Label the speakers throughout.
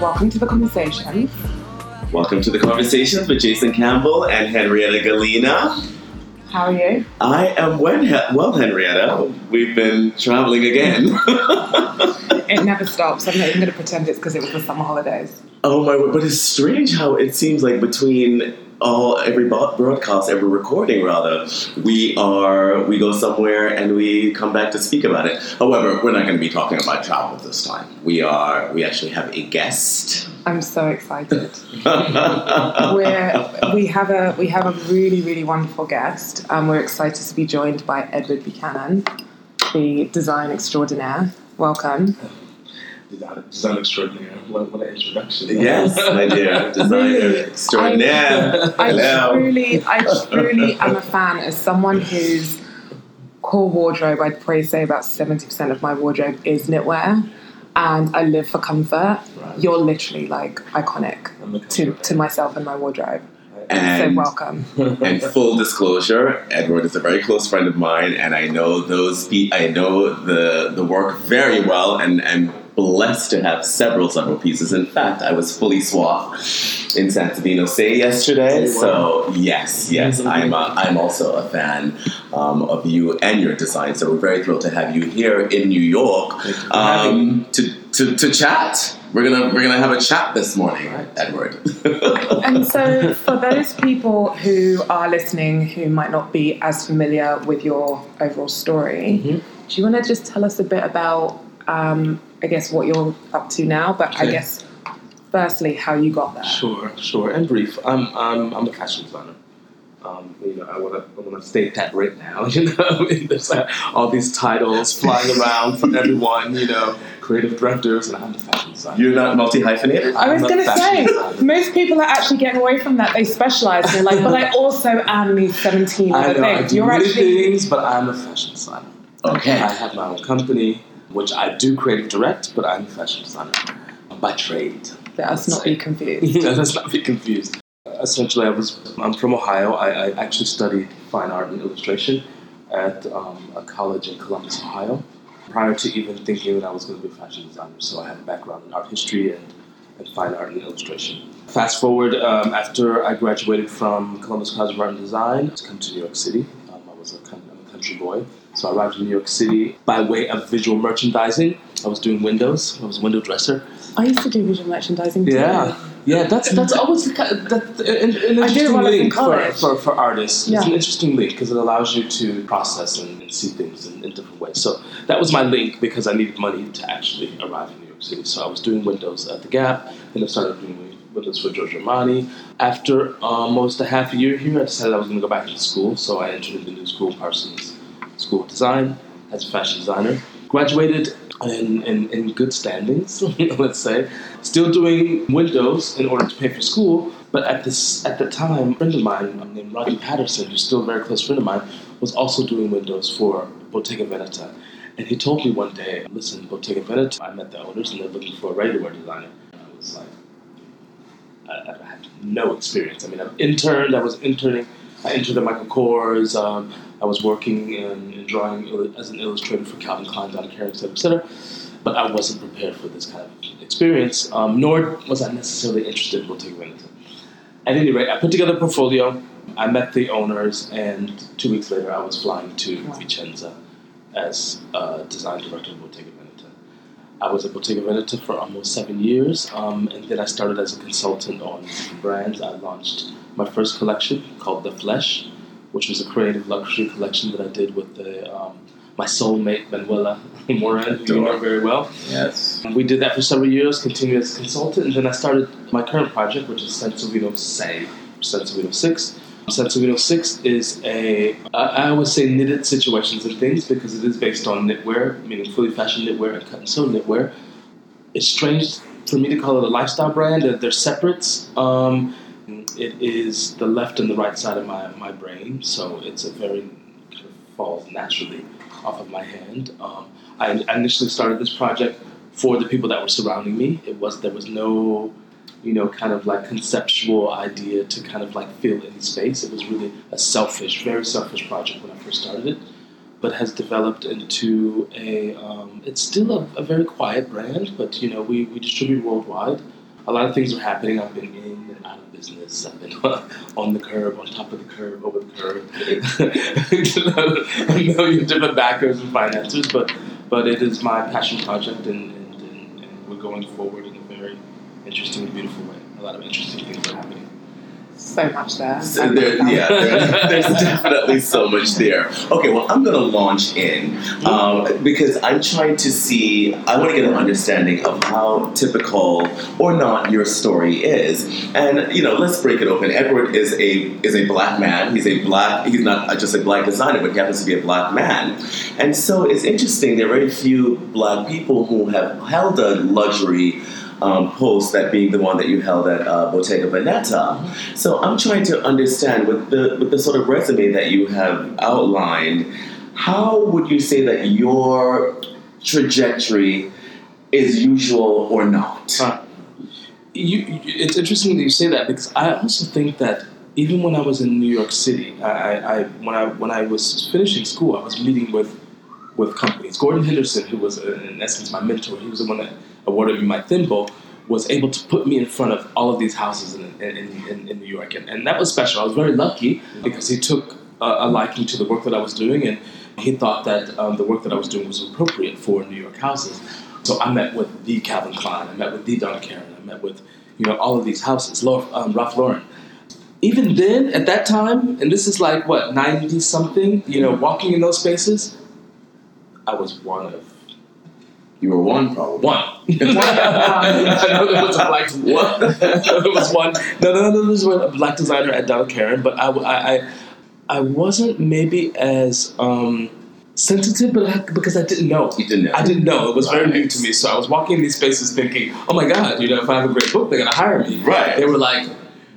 Speaker 1: Welcome to the conversation.
Speaker 2: Welcome to the conversations with Jason Campbell and Henrietta Galina.
Speaker 1: How are you?
Speaker 2: I am well, well, Henrietta. We've been traveling again.
Speaker 1: It never stops. I'm not even going to pretend it's because it was the summer holidays.
Speaker 2: oh my word! But it's strange how it seems like between all every broadcast, every recording, rather, we are we go somewhere and we come back to speak about it. However, we're not going to be talking about travel this time. We are. We actually have a guest.
Speaker 1: I'm so excited. We're, we have a we have a really really wonderful guest. Um, we're excited to be joined by Edward Buchanan, the design extraordinaire. Welcome.
Speaker 3: Design, design extraordinaire. What, what an introduction.
Speaker 2: yes, my dear designer extraordinaire.
Speaker 1: I
Speaker 2: Hello.
Speaker 1: truly, I truly am a fan as someone whose core wardrobe, I'd probably say about 70% of my wardrobe is knitwear. And I live for comfort.
Speaker 3: Right.
Speaker 1: You're literally like iconic to, to myself and my wardrobe.
Speaker 2: And
Speaker 1: so welcome.
Speaker 2: And full disclosure, Edward is a very close friend of mine, and I know those. Pe- I know the the work very well, and and blessed to have several several pieces. In fact, I was fully swathed in Sansovino Say yesterday. So yes, yes, I'm a, I'm also a fan um, of you and your design. So we're very thrilled to have you here in New York
Speaker 3: Thank you for having
Speaker 2: um, to, to to chat. We're gonna we're gonna have a chat this morning,
Speaker 3: Right.
Speaker 2: Edward.
Speaker 1: And so, for those people who are listening who might not be as familiar with your overall story,
Speaker 3: Mhm.
Speaker 1: do you want to just tell us a bit about, um, I guess, what you're up to now? But I guess, firstly, how you got there.
Speaker 3: Sure, sure. And brief. I'm, I'm, I'm a fashion designer. Um, you know, I want to, I want to state that right now. You know, there's uh, all these titles flying around from everyone. You know, creative directors, and I'm a fashion designer.
Speaker 2: You're not multi hyphenated.
Speaker 1: I was going to say,
Speaker 3: designer.
Speaker 1: most people are actually getting away from that. They specialize. They're like, but I also am these 17
Speaker 3: I
Speaker 1: other
Speaker 3: know I
Speaker 1: things.
Speaker 3: do
Speaker 1: You're
Speaker 3: many
Speaker 1: actually.
Speaker 3: things, but I'm a fashion designer.
Speaker 2: Okay.
Speaker 3: I have my own company, which I do creative direct, but I'm a fashion designer by trade.
Speaker 1: Let us not be confused.
Speaker 3: Let's not be confused. Essentially, I was I'm from Ohio. I, I actually studied fine art and illustration at um, a college in Columbus, Ohio. Prior to even thinking that I was going to be a fashion designer, so I have a background in art history and, and fine art and illustration. Fast forward um, after I graduated from Columbus College of Art and Design to come to New York City. Um, I was a, I'm a country boy, so I arrived in New York City by way of visual merchandising. I was doing windows. I was a window dresser.
Speaker 1: I used to do visual merchandising too.
Speaker 3: Yeah, yeah, that's that's always the kind that, an, an
Speaker 1: I did it
Speaker 3: interesting
Speaker 1: I was in
Speaker 3: link for, for, for artists. It's
Speaker 1: Yeah.
Speaker 3: an interesting link because it allows you to process and, and see things in, in different ways. So that was my link because I needed money to actually arrive in New York City. So I was doing windows at the Gap, and I started doing windows for Giorgio Armani. After almost a half a year here, I decided I was going to go back to school. So I entered the new school, Parsons School of Design, as a fashion designer. Graduated in, in, in good standings, let's say. Still doing windows in order to pay for school, but at this at the time, a friend of mine named Roger Patterson, who's still a very close friend of mine, was also doing windows for Bottega Veneta. And he told me one day, listen, Bottega Veneta, I met the owners and they're looking for a ready-to-wear designer. And I was like, I, I had no experience. I mean, I've interned, I was interning, I entered at Michael Kors, um, I was working in, in drawing as an illustrator for Calvin Klein, Donna Karan, et cetera, et cetera. But I wasn't prepared for this kind of experience, um, nor was I necessarily interested in Bottega Veneta. At any rate, I put together a portfolio, I met the owners, and two weeks later I was flying to
Speaker 1: Wow.
Speaker 3: Vicenza as uh, design director of Bottega Veneta. I was at Bottega Veneta for almost seven years, um, and then I started as a consultant on brands. I launched my first collection called The Flesh, which was a creative luxury collection that I did with the, um, my soulmate Manuela Moran, who you know very well.
Speaker 2: Yes.
Speaker 3: We did that for several years, continued as a consultant, and then I started my current project, which is Sansovino Say, Sansovino 6. Sansovino 6 is a, I always say knitted situations and things because it is based on knitwear, meaning fully fashion knitwear and cut and sew knitwear. It's strange for me to call it a lifestyle brand, they're, they're separates. Um, it is the left and the right side of my, my brain, so it's a very kind of falls naturally off of my hand. Um, I, initially started this project for the people that were surrounding me. It was there was no, you know, kind of like conceptual idea to kind of like fill any space. It was really a selfish, very selfish project when I first started it. but has developed into a. Um, it's still a, a very quiet brand, but you know we, we distribute worldwide. A lot of things are happening. I've been in and out of business. I've been on the curb, on top of the curb, over the curb. a million different backers and financiers, but but it is my passion project, and, and, and, and we're going forward in a very interesting and beautiful way. A lot of interesting things are happening.
Speaker 1: So much there.
Speaker 2: So there, yeah, there, there's definitely so much there. Okay, well, I'm going to launch in um, because I'm trying to see, I want to get an understanding of how typical or not your story is. And, you know, let's break it open. Edward is a is a black man. He's a black, he's not just a black designer, but he happens to be a black man. And so it's interesting, there are very few black people who have held a luxury um, post, that being the one that you held at uh, Bottega Veneta. So I'm trying to understand with the with the sort of resume that you have outlined, how would you say that your trajectory is usual or not?
Speaker 3: Huh. You, you, it's interesting that you say that because I also think that even when I was in New York City, I, I, when I when I was finishing school, I was meeting with with companies. Gordon Henderson, who was uh, in essence my mentor, he was the one that awarded me my thimble, was able to put me in front of all of these houses in, in, in, in New York. And, and that was special. I was very lucky because he took a, a liking to the work that I was doing and he thought that um, the work that I was doing was appropriate for New York houses. So I met with the Calvin Klein, I met with the Donna Karan, I met with you know all of these houses, Laura, um, Ralph Lauren. Even then, at that time, and this is like what ninety something, you know, walking in those spaces, I was one of
Speaker 2: You were one, probably.
Speaker 3: one. I know there was a black one. there was one. No, no, no, there was one a black designer at Donna Karan, but I, I, I, I wasn't maybe as um, sensitive, but I, because I didn't know.
Speaker 2: You didn't know.
Speaker 3: I didn't know. It was very new to me. So I was walking in these spaces thinking, oh my God, you know, if I have a great book, they're going to hire me.
Speaker 2: Right.
Speaker 3: They were like,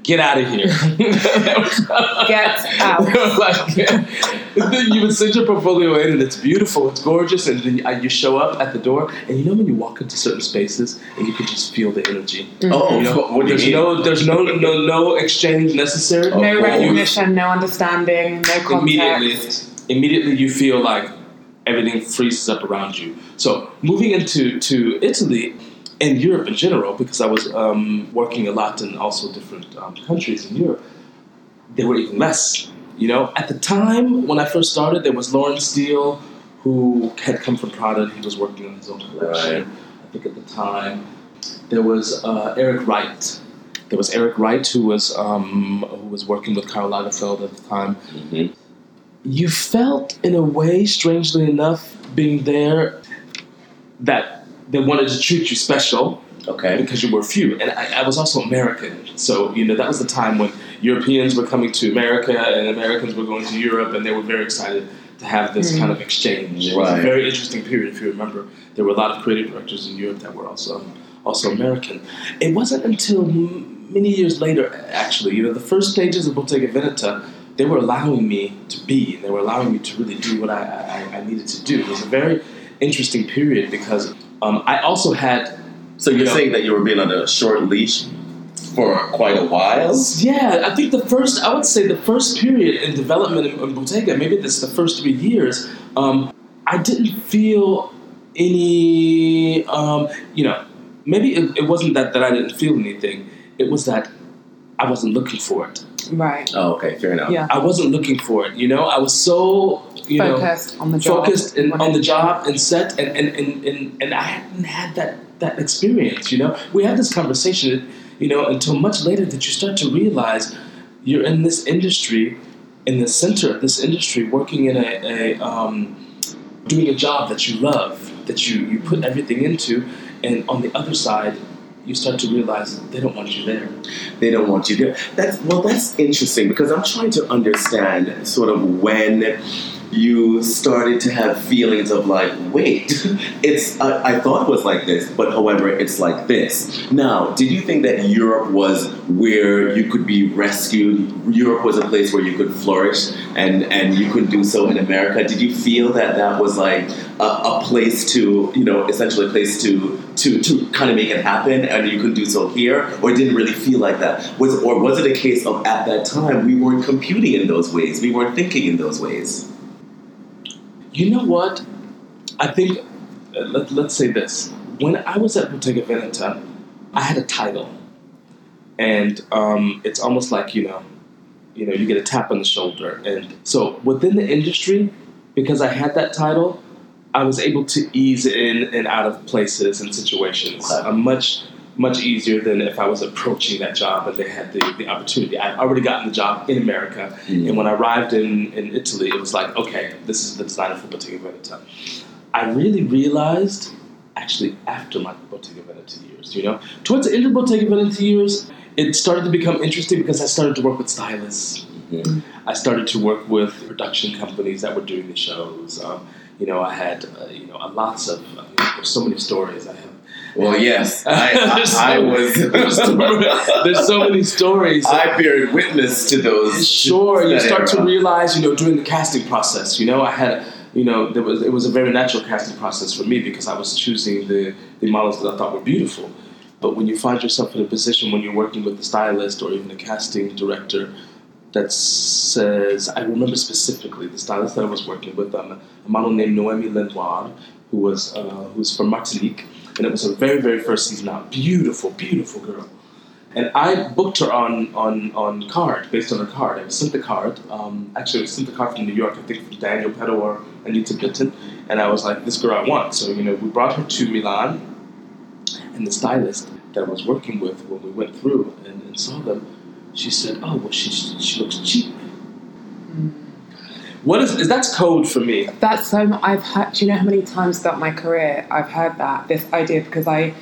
Speaker 3: get out of here.
Speaker 1: Get out.
Speaker 3: Like, then you would send your portfolio in and it's beautiful, it's gorgeous, and then uh, you show up at the door, and you know when you walk into certain spaces and you can just feel the energy.
Speaker 2: Oh,
Speaker 3: You know,
Speaker 2: what do you
Speaker 3: there's
Speaker 2: mean?
Speaker 3: no, there's no, no, no exchange necessary.
Speaker 2: Oh,
Speaker 1: No
Speaker 2: course.
Speaker 1: recognition, no understanding, no context.
Speaker 3: immediately, immediately you feel like everything freezes up around you. So moving into to Italy and Europe in general, because I was um, working a lot in also different um, countries in Europe, there were even less. You know, at the time when I first started, there was Lawrence Steele, who had come from Prada, and he was working on his own collection.
Speaker 2: Right.
Speaker 3: I think at the time there was uh, Eric Wright. There was Eric Wright, who was um, who was working with Karl Lagerfeld at the time,
Speaker 2: Mhm.
Speaker 3: you felt in a way, strangely enough, being there that they wanted to treat you special
Speaker 2: Okay.
Speaker 3: because you were few. And I, I was also American. So, you know, that was the time when Europeans were coming to America and Americans were going to Europe and they were very excited to have this mm-hmm. kind of exchange. It was a
Speaker 2: Right.
Speaker 3: very interesting period, if you remember. There were a lot of creative directors in Europe that were also also American. It wasn't until m- many years later, actually, you know, the first stages of Bottega Veneta, they were allowing me to be, and they were allowing me to really do what I, I, I needed to do. It was a very interesting period because um, I also had
Speaker 2: So you're
Speaker 3: Yeah.
Speaker 2: saying that you were being on a short leash for quite a while?
Speaker 3: Yeah, I think the first, I would say the first period in development in, in Bottega, maybe this the first three years, um, I didn't feel any, um, you know, maybe it, it wasn't that, that I didn't feel anything. It was that I wasn't looking for it.
Speaker 1: Right.
Speaker 2: Oh, okay, fair enough.
Speaker 1: Yeah.
Speaker 3: I wasn't looking for it. You know, I was so, you know,
Speaker 1: Focused on the job.
Speaker 3: focused in, on the job and set and, and, and, and, and I hadn't had that, that experience, you know. We had this conversation, you know, until much later that you start to realize you're in this industry, in the center of this industry, working in a, a um, doing a job that you love, that you, you put everything into, and on the other side, you start to realize they don't want you there.
Speaker 2: They don't want you there. That's well, that's interesting because I'm trying to understand sort of when you started to have feelings of like, wait, it's I, I thought it was like this, but however, it's like this. Now, did you think that Europe was where you could be rescued? Europe was a place where you could flourish, and and you could do so in America. Did you feel that that was like a, a place to, you know, essentially a place to to to kind of make it happen, and you could do so here, or didn't really feel like that? Was or was it a case of at that time we weren't computing in those ways, we weren't thinking in those ways?
Speaker 3: You know what? I think, uh, let, let's say this. When I was at Bottega Veneta, I had a title. And um, it's almost like, you know, you know, you get a tap on the shoulder. And so within the industry, because I had that title, I was able to ease in and out of places and situations uh, much much easier than if I was approaching that job and they had the, the opportunity. I'd already gotten the job in America,
Speaker 2: Mm.
Speaker 3: and when I arrived in, in Italy, it was like, okay, this is the designer for Bottega Veneta. I really realized, actually, after my Bottega Veneta years, you know, towards the end of Bottega Veneta years, it started to become interesting because I started to work with stylists.
Speaker 2: Mhm.
Speaker 3: I started to work with production companies that were doing the shows. Um, you know, I had uh, you know lots of uh, there's so many stories I have.
Speaker 2: Well, yes, I,
Speaker 3: There's
Speaker 2: I, I
Speaker 3: so-
Speaker 2: was.
Speaker 3: there's, so, there's so many stories.
Speaker 2: I bear witness to those.
Speaker 3: Sure, you start to realize, you know, during the casting process, you know, I had, you know, there was it was a very natural casting process for me because I was choosing the the models that I thought were beautiful. But when you find yourself in a position when you're working with a stylist or even a casting director that says, I remember specifically the stylist that I was working with, um, a model named Noemi Lenoir, who was uh, who was from Martinique, and it was her very very first season out. Beautiful, beautiful girl. And I booked her on, on, on card, based on her card. I sent the card. Um, actually, I sent the card from New York, I think from Daniel Pedor, Anita Bitton. And I was like, this girl I want. So, you know, we brought her to Milan. And the stylist that I was working with, when we went through and, and saw them, she said, oh, well, she, she looks cheap. What is, is that's code for me?
Speaker 1: That's so. I've heard. Do you know how many times throughout my career I've heard that this idea because I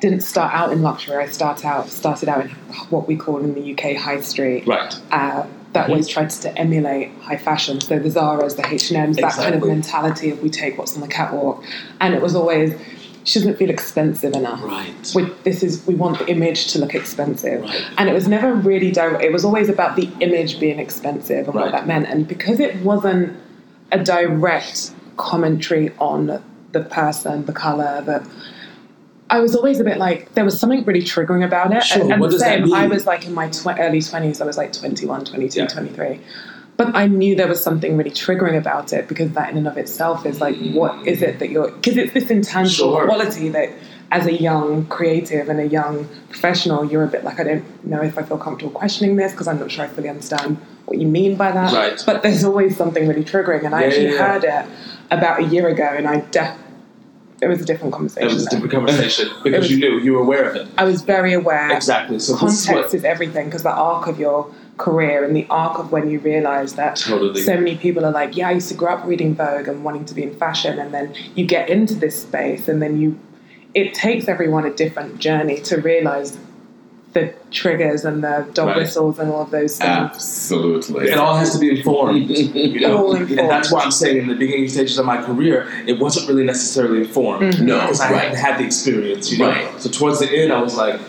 Speaker 1: didn't start out in luxury. I start out started out in what we call in the UK high street.
Speaker 3: Right.
Speaker 1: Uh, that always tried to emulate high fashion. So the Zara's, the H and M's, that kind of mentality of we take what's on the catwalk, and it was always she doesn't feel expensive enough.
Speaker 3: Right.
Speaker 1: We, this is we want the image to look expensive,
Speaker 3: Right.
Speaker 1: and it was never really direct. It was always about the image being expensive and
Speaker 3: Right.
Speaker 1: what that meant. And because it wasn't a direct commentary on the person, the color, that I was always a bit like there was something really triggering about it.
Speaker 3: Sure,
Speaker 1: and and
Speaker 3: what does that
Speaker 1: same, I was like in my tw- early 20s, I was like 21, 22,
Speaker 3: Yeah.
Speaker 1: 23. But I knew there was something really triggering about it because that in and of itself is like, what is it that you're, because it's this intangible
Speaker 3: Sure.
Speaker 1: quality that as a young creative and a young professional, you're a bit like, I don't know if I feel comfortable questioning this because I'm not sure I fully understand what you mean by that.
Speaker 3: Right.
Speaker 1: But there's always something really triggering. And I
Speaker 3: Yeah,
Speaker 1: actually
Speaker 3: yeah,
Speaker 1: heard it about a year ago and I def- it was a different conversation.
Speaker 3: It was a
Speaker 1: then.
Speaker 3: different conversation because
Speaker 1: was-
Speaker 3: you knew, you were aware of it.
Speaker 1: I was very aware.
Speaker 3: Exactly. So
Speaker 1: Context is everything because the arc of your career and the arc of when you realize that
Speaker 3: Totally.
Speaker 1: so many people are like, yeah, I used to grow up reading Vogue and wanting to be in fashion, and then you get into this space, and then you, it takes everyone a different journey to realize the triggers and the dog
Speaker 3: Right.
Speaker 1: whistles and all of those things.
Speaker 2: Absolutely.
Speaker 3: It all has to be informed, you know.
Speaker 1: All informed.
Speaker 3: And that's why I'm saying in the beginning stages of my career, it wasn't really necessarily informed. Mm-hmm.
Speaker 2: No,
Speaker 3: because I
Speaker 2: right.
Speaker 3: hadn't had the experience, you know.
Speaker 2: Right.
Speaker 3: So towards the end, I was like,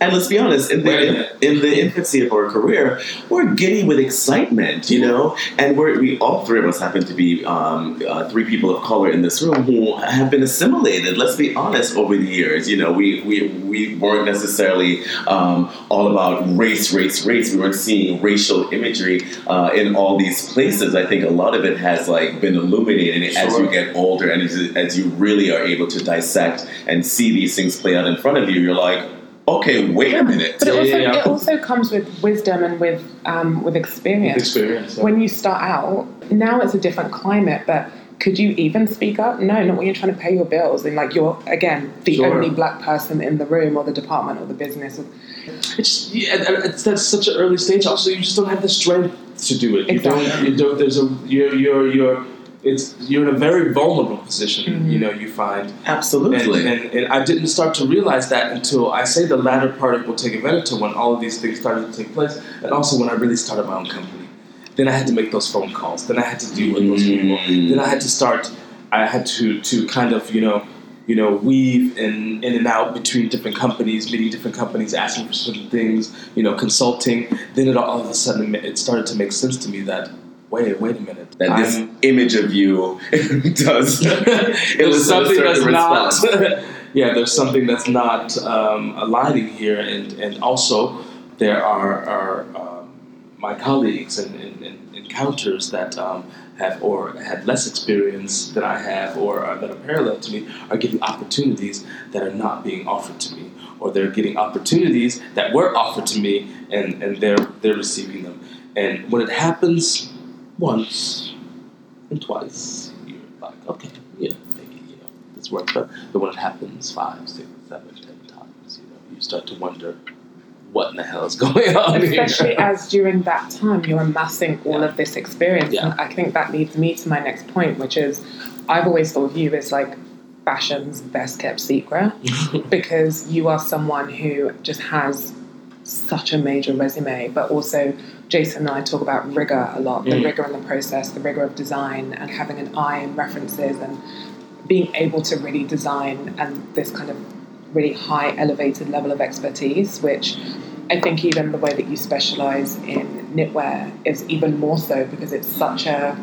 Speaker 2: And let's be honest, in the
Speaker 3: minute.
Speaker 2: in, the infancy of our career, we're giddy with excitement, you know. And we're, we all three of us happen to be um, uh, three people of color in this room who have been assimilated. Let's be honest, over the years, you know, we we, we weren't necessarily um, all about race, race, race. We weren't seeing racial imagery uh, in all these places. I think a lot of it has like been illuminated as you get older and as, as you really are able to dissect and see these things play out in front of you. You're like, okay, wait a minute.
Speaker 1: But it
Speaker 3: Yeah,
Speaker 1: also,
Speaker 3: yeah, yeah.
Speaker 1: it also comes with wisdom and with um, with experience.
Speaker 3: experience.
Speaker 1: when you start out, now it's a different climate, but could you even speak up? No, not when you're trying to pay your bills and like you're again the
Speaker 3: Sure.
Speaker 1: only black person in the room or the department or the business.
Speaker 3: It's, yeah, and- and it's that's such an early stage. Also, you just don't have the strength to do it. You
Speaker 1: Exactly.
Speaker 3: don't. You don't. There's a. You're. You're. You're. It's. You're in a very vulnerable position. You know. You find.
Speaker 2: Absolutely.
Speaker 3: and, and I didn't start to realize that until I say the latter part of Bottega Veneta when all of these things started to take place, and also when I really started my own company. Then I had to make those phone calls. Then I had to deal with those people.
Speaker 2: Mm.
Speaker 3: Then I had to start. I had to to kind of you know you know weave in in and out between different companies, meeting different companies, asking for certain things, you know, consulting. Then it all, all of a sudden it started to make sense to me that wait wait a minute
Speaker 2: that this
Speaker 3: I'm-
Speaker 2: image of you does
Speaker 3: there's something that's not yeah there's something that's not um, aligning here and and also there are are um, my colleagues and, and, and encounters that um, have or had less experience than I have or are, that are parallel to me are getting opportunities that are not being offered to me, or they're getting opportunities that were offered to me and, and they're they're receiving them. And when it happens once and twice, you're like, okay, yeah, maybe you know it's worth it. But when it happens five, six, seven, ten times, you know, you start to wonder what in the hell is going on
Speaker 1: Especially
Speaker 3: here.
Speaker 1: as during that time you're amassing all
Speaker 3: Yeah.
Speaker 1: of this experience.
Speaker 3: Yeah.
Speaker 1: And I think that leads me to my next point, which is I've always thought of you as like fashion's best kept secret because you are someone who just has such a major resume, but also Jason and I talk about rigor a lot the
Speaker 3: Mm.
Speaker 1: rigor in the process, the rigor of design, and having an eye and references, and being able to really design and this kind of really high elevated level of expertise, which I think even the way that you specialize in knitwear is even more so because it's such a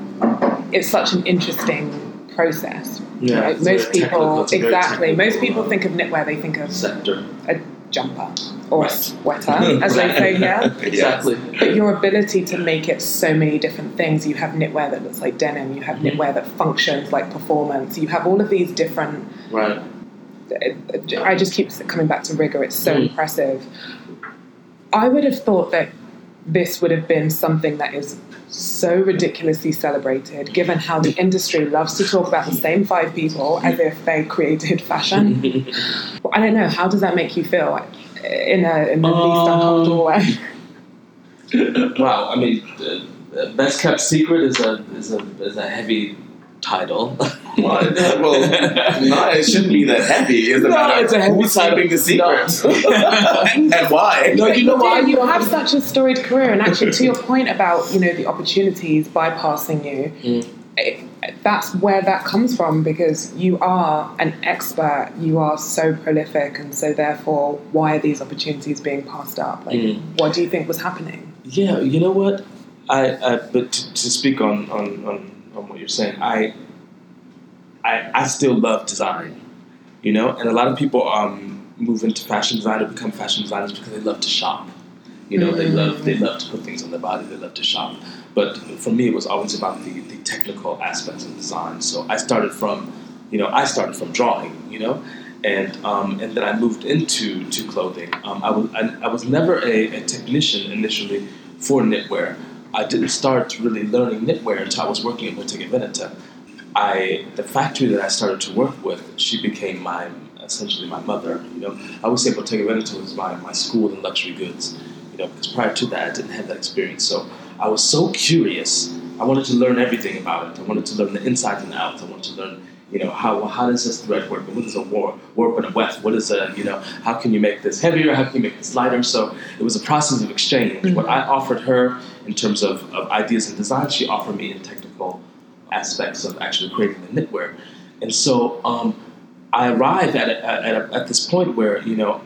Speaker 1: it's such an interesting process.
Speaker 3: Yeah,
Speaker 1: right? Most people
Speaker 3: it's a very
Speaker 1: exactly. Most people think of knitwear, they think of
Speaker 3: sector.
Speaker 1: a jumper or
Speaker 3: Right.
Speaker 1: a sweater, as they say here.
Speaker 3: Exactly.
Speaker 1: But your ability to make it so many different things, you have knitwear that looks like denim, you have
Speaker 3: Mhm.
Speaker 1: knitwear that functions like performance, you have all of these different.
Speaker 3: Right.
Speaker 1: I just keep coming back to rigor, it's so
Speaker 3: Mm.
Speaker 1: impressive. I would have thought that this would have been something that is so ridiculously celebrated, given how the industry loves to talk about the same five people as if they created fashion. I don't know, how does that make you feel in, a, in the least
Speaker 3: Um,
Speaker 1: uncomfortable way?
Speaker 3: wow. I mean, uh, uh, best kept secret is a is a is a heavy title.
Speaker 2: Well, well, no, it shouldn't be that heavy. It's a
Speaker 3: No,
Speaker 2: matter
Speaker 3: it's a heavy
Speaker 2: who's
Speaker 3: title.
Speaker 2: keeping the secret
Speaker 3: No.
Speaker 2: and why.
Speaker 3: No, you know why?
Speaker 1: you have such a storied career, and actually, to your point about you know the opportunities bypassing you,
Speaker 3: Mm.
Speaker 1: it, that's where that comes from because you are an expert, you are so prolific, and so therefore, why are these opportunities being passed up? Like,
Speaker 3: Mm.
Speaker 1: what do you think was happening?
Speaker 3: Yeah, you know what? I, I but to, to speak on, on, on, on what you're saying, I, I I still love design, you know, and a lot of people um, move into fashion design or become fashion designers because they love to shop. You know, they love they love to put things on their body. They love to shop. But for me, it was always about the, the technical aspects of design. So I started from, you know, I started from drawing. You know, and um, and then I moved into to clothing. Um, I was I, I was never a, a technician initially for knitwear. I didn't start really learning knitwear until I was working at Bottega Veneta. I the factory that I started to work with, she became my essentially my mother. You know, I would say Bottega Veneta was my, my school in luxury goods. You know, because prior to that, I didn't have that experience. So I was so curious. I wanted to learn everything about it. I wanted to learn the inside and out. I wanted to learn, you know, how how does this thread work? What is a warp, warp and a weft? What is a, you know, how can you make this heavier? How can you make this lighter? So it was a process of exchange. What mm-hmm. I offered her in terms of, of ideas and design, she offered me in technical aspects of actually creating the knitwear. And so um, I arrived at, a, at, a, at this point where, you know,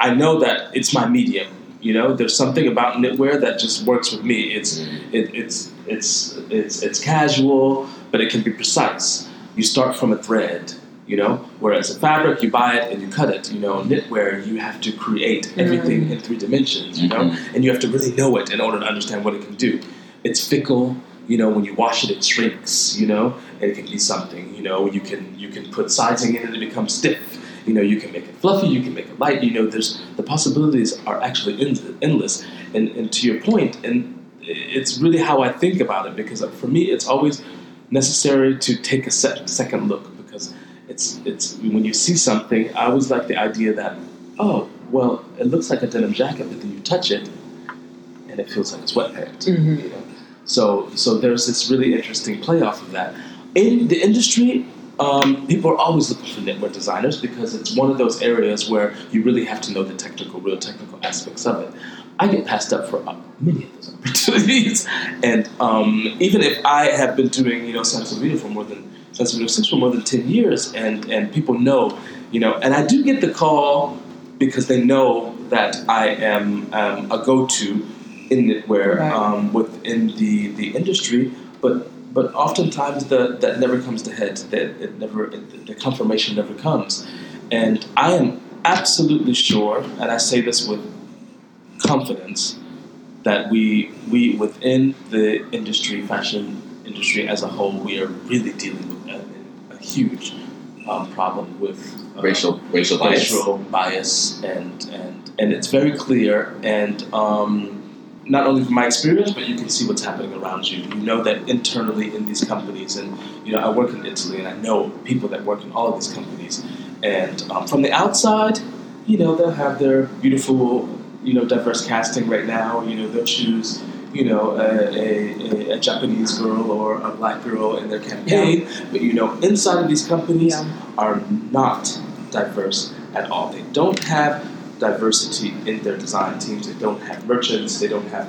Speaker 3: I know that it's my medium. You know, there's something about knitwear that just works with me. It's mm-hmm. it, it's it's it's it's casual, but it can be precise. You start from a thread, you know, whereas a fabric you buy it and you cut it. You know, knitwear you have to create everything mm-hmm. in three dimensions. You know, mm-hmm. and you have to really know it in order to understand what it can do. It's fickle. You know, when you wash it, it shrinks. You know, and it can be something. You know, you can you can put sizing in it, and it becomes stiff. You know, you can make it fluffy, you can make it light. You know, there's the possibilities are actually end- endless. And, and to your point, and it's really how I think about it because for me, it's always necessary to take a se- second look because it's it's when you see something. I always like the idea that oh well, it looks like a denim jacket, but then you touch it, and it feels like a sweatpants.
Speaker 1: Mhm.
Speaker 3: You know, so so there's this really interesting play off of that. In the industry, um, people are always looking for knitwear designers because it's one of those areas where you really have to know the technical, real technical aspects of it. I get passed up for uh, many of those opportunities, and um, even if I have been doing you know Sansovino for more than Sansovino Six for more than ten years, and and people know, you know, and I do get the call because they know that I am um, a go-to in knitwear
Speaker 1: Right.
Speaker 3: um, within the, the industry, but but oftentimes the, that never comes to head. That it never it, the confirmation never comes, and I am absolutely sure, and I say this with confidence, that we we within the industry, fashion industry as a whole, we are really dealing with a, a huge um, problem with uh,
Speaker 2: Racial racial bias.
Speaker 3: racial bias, and and and it's very clear. And um, not only from my experience, but you can see what's happening around you. You know that internally in these companies, and you know I work in Italy, and I know people that work in all of these companies. And um, from the outside, you know they'll have their beautiful, you know, diverse casting right now. You know they'll choose. You know, a, a, a Japanese girl or a black girl in their campaign, but you know, inside of these companies,
Speaker 1: Yeah.
Speaker 3: are not diverse at all. They don't have diversity in their design teams. They don't have merchants. They don't have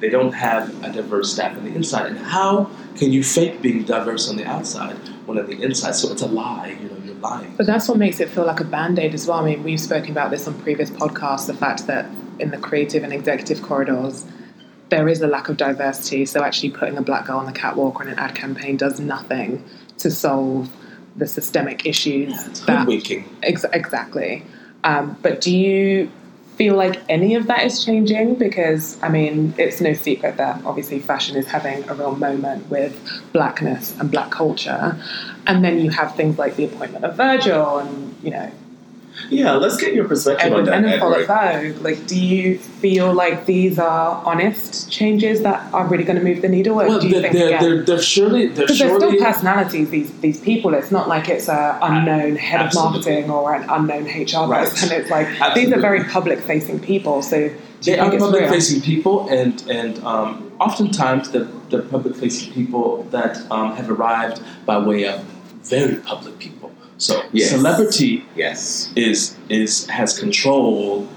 Speaker 3: they don't have a diverse staff on the inside. And how can you fake being diverse on the outside when on the inside? So it's a lie. You know, you're lying.
Speaker 1: But that's what makes it feel like a band aid as well. I mean, we've spoken about this on previous podcasts the fact that in the creative and executive corridors, there is a lack of diversity. So, actually, putting a black girl on the catwalk or in an ad campaign does nothing to solve the systemic issues
Speaker 3: It's
Speaker 1: that. Ex- exactly. Um, but do you feel like any of that is changing? Because, I mean, it's no secret that obviously fashion is having a real moment with blackness and black culture. And then you have things like the appointment of Virgil and, you know,
Speaker 2: Yeah, let's get your perspective on
Speaker 1: Edward
Speaker 2: that,
Speaker 1: Enninful
Speaker 2: Edward.
Speaker 1: at Vogue. Like, do you feel like these are honest changes that are really going to move the needle? Or
Speaker 3: Well,
Speaker 1: do you
Speaker 3: they're,
Speaker 1: think,
Speaker 3: they're, they're, they're surely they're
Speaker 1: because
Speaker 3: surely
Speaker 1: still personalities, these these people. It's not like it's a unknown head of marketing or an unknown HR
Speaker 3: Right.
Speaker 1: person. It's like these are very public facing people. So
Speaker 3: they are public facing people, and and um, oftentimes the the public facing people that um, have arrived by way of very public people. So
Speaker 2: Yes.
Speaker 3: celebrity
Speaker 2: Yes.
Speaker 3: is is has control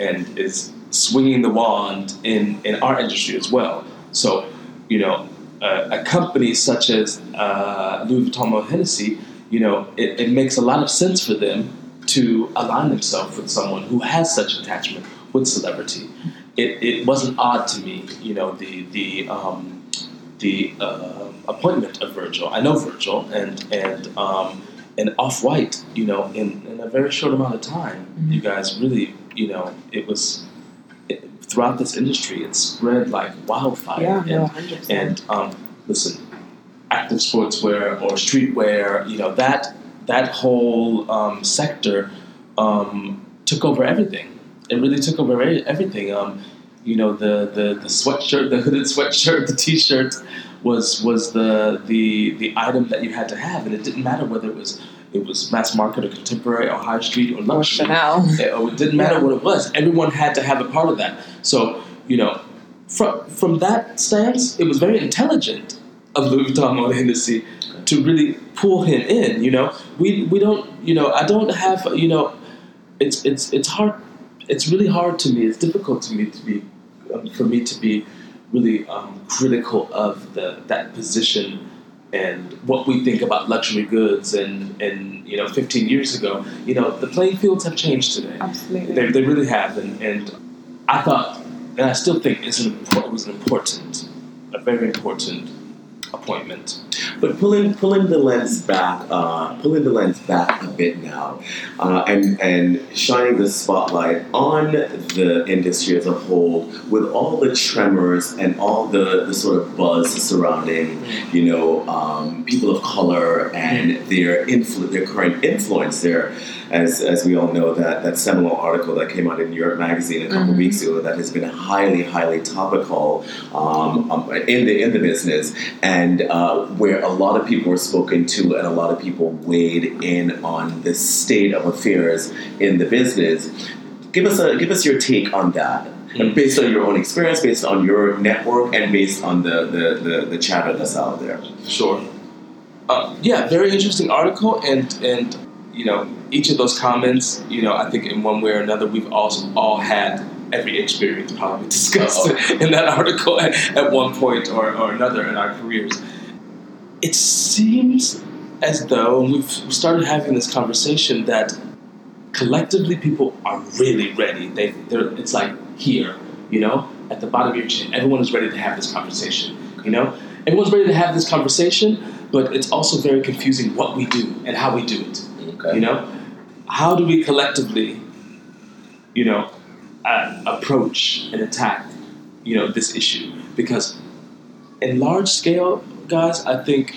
Speaker 3: and is swinging the wand in in our industry as well. So you know, a, a company such as uh, Louis Vuitton or Hennessy, you know, it, it makes a lot of sense for them to align themselves with someone who has such attachment with celebrity. It, it wasn't odd to me, you know, the the um, the uh, appointment of Virgil. I know Virgil, and and um, and Off White. You know, in, in a very short amount of time, you guys really, you know, it was it, throughout this industry. It spread like wildfire.
Speaker 1: Yeah,
Speaker 3: and,
Speaker 1: no, 100%.
Speaker 3: and um, listen, active sportswear or streetwear, you know that that whole um, sector um, took over everything. It really took over everything. Um, you know, the, the, the sweatshirt, the hooded sweatshirt, the t-shirt was was the, the the item that you had to have, and it didn't matter whether it was it was mass market or contemporary or high street or
Speaker 1: or
Speaker 3: luxury.
Speaker 1: Chanel.
Speaker 3: It, oh, it didn't matter
Speaker 1: Yeah.
Speaker 3: what it was. Everyone had to have a part of that. So you know, from from that stance, it was very intelligent of Louis Vuitton or Hennessy to really pull him in. You know, we we don't. You know, I don't have. You know, it's it's it's hard. It's really hard to me. It's difficult to me to be um, for me to be really um, critical of the that position and what we think about luxury goods and and you know 15 years ago you know the playing fields have changed today
Speaker 1: Absolutely.
Speaker 3: they, they really have, and, and I thought, and I still think it's an it was an important, a very important appointment.
Speaker 2: But pulling pulling the lens back, uh, pulling the lens back a bit now, uh, and and shining the spotlight on the industry as a whole, with all the tremors and all the, the sort of buzz surrounding, you know, um, people of color and their influ- their current influence there. As, as we all know, that, that seminal article that came out in New York Magazine a couple
Speaker 1: Mhm.
Speaker 2: weeks ago that has been highly, highly topical um, um, in the in the business, and uh, where a lot of people were spoken to, and a lot of people weighed in on the state of affairs in the business. Give us a give us your take on that,
Speaker 3: Mm.
Speaker 2: based on your own experience, based on your network, and based on the the, the, the chatter that's out there.
Speaker 3: Sure. Uh, yeah, very interesting article, and and you know each of those comments, you know, I think in one way or another we've also all had every experience probably discussed in that article at, at one point or, or another in our careers. It seems as though, and we've started having this conversation that collectively people are really ready. They, it's like here, you know, at the bottom of your chin. Everyone is ready to have this conversation. You know, everyone's ready to have this conversation, but it's also very confusing what we do and how we do it.
Speaker 2: Okay.
Speaker 3: You know, how do we collectively, you know, uh, approach and attack you know, this issue because in large scale, guys, I think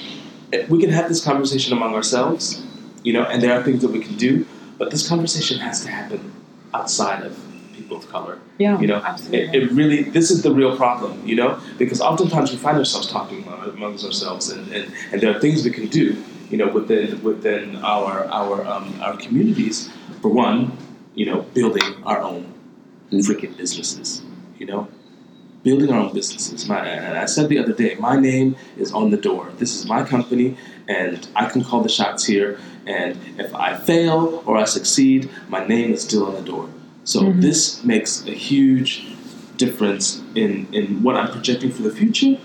Speaker 3: we can have this conversation among ourselves, you know, and there are things that we can do, but this conversation has to happen outside of people of color.
Speaker 1: Yeah,
Speaker 3: You know,
Speaker 1: absolutely.
Speaker 3: it, it really, this is the real problem, you know, because oftentimes we find ourselves talking amongst ourselves, and, and, and there are things we can do, you know, within within our our um, our communities. For one, you know, building our own freaking businesses, you know, building our own businesses. My, and I said the other day, my name is on the door. This is my company, and I can call the shots here. And if I fail or I succeed, my name is still on the door. So mm-hmm. this makes a huge difference in, in what I'm projecting for the future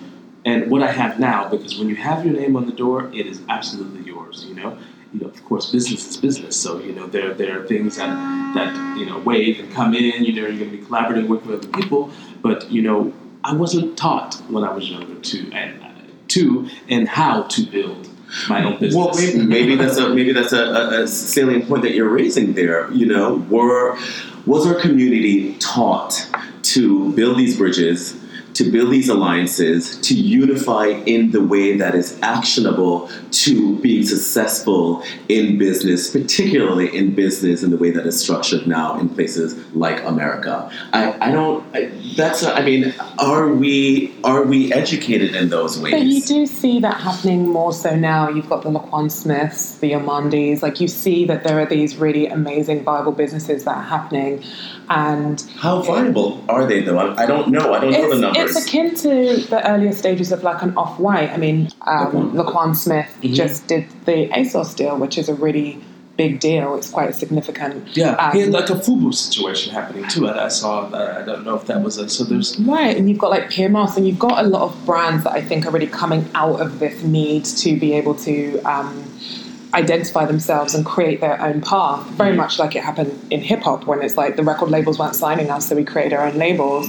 Speaker 3: and what I have now. Because when you have your name on the door, it is absolutely yours. You know, you know. Of course, business is business. So you know, there there are things that that you know wave and come in. You know, you're going to be collaborating with other people. But you know, I wasn't taught when I was younger to and to and how to build my own business.
Speaker 2: Well, maybe, maybe that's a maybe that's a, a, a salient point that you're raising there. You know, were was our community taught to build these bridges, to build these alliances, to unify in the way that is actionable to being successful in business, particularly in business in the way that is structured now in places like America. I, I don't. I, that's. I mean, are we are we educated in those ways?
Speaker 1: But you do see that happening more so now. You've got the Laquan Smiths, the Amandis. Like you see that there are these really amazing, viable businesses that are happening, and
Speaker 2: How viable are they, though? I, I don't know. I don't know the numbers.
Speaker 1: It's akin to the earlier stages of like an off white. I mean, um, Laquan. Smith
Speaker 3: Mm-hmm.
Speaker 1: just did the ASOS deal, which is a really big deal. It's quite significant.
Speaker 3: Yeah,
Speaker 1: Um,
Speaker 3: he had like a FUBU situation happening too. And I saw. Uh, I don't know if that was a. So there's.
Speaker 1: Right, and you've got like PMS, and you've got a lot of brands that I think are really coming out of this need to be able to um, identify themselves and create their own path. Very much like it happened in hip hop when it's like the record labels weren't signing us, so we created our own labels.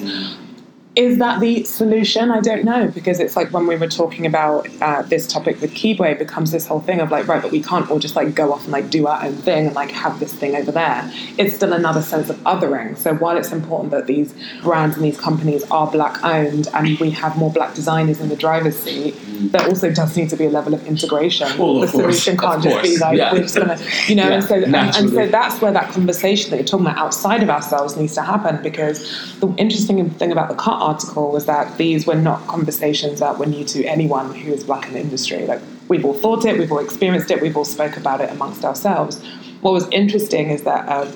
Speaker 1: Is that the solution? I don't know because it's like when we were talking about uh, this topic with Keyboy, it becomes this whole thing of like, right, but we can't all just like go off and like do our own thing and like have this thing over there. It's still another sense of othering. So while it's important that these brands and these companies are black owned and we have more black designers in the driver's seat, there also does need to be a level of integration.
Speaker 3: Well,
Speaker 1: the
Speaker 3: of course,
Speaker 1: solution can't
Speaker 3: of
Speaker 1: just be like
Speaker 3: yeah.
Speaker 1: we're just gonna, you know,
Speaker 3: Yeah,
Speaker 1: and so and, and so that's where that conversation that you're talking about outside of ourselves needs to happen because the interesting thing about the cut article was that these were not conversations that were new to anyone who is black in the industry. Like we've all thought it, we've all experienced it, we've all spoke about it amongst ourselves. What was interesting is that a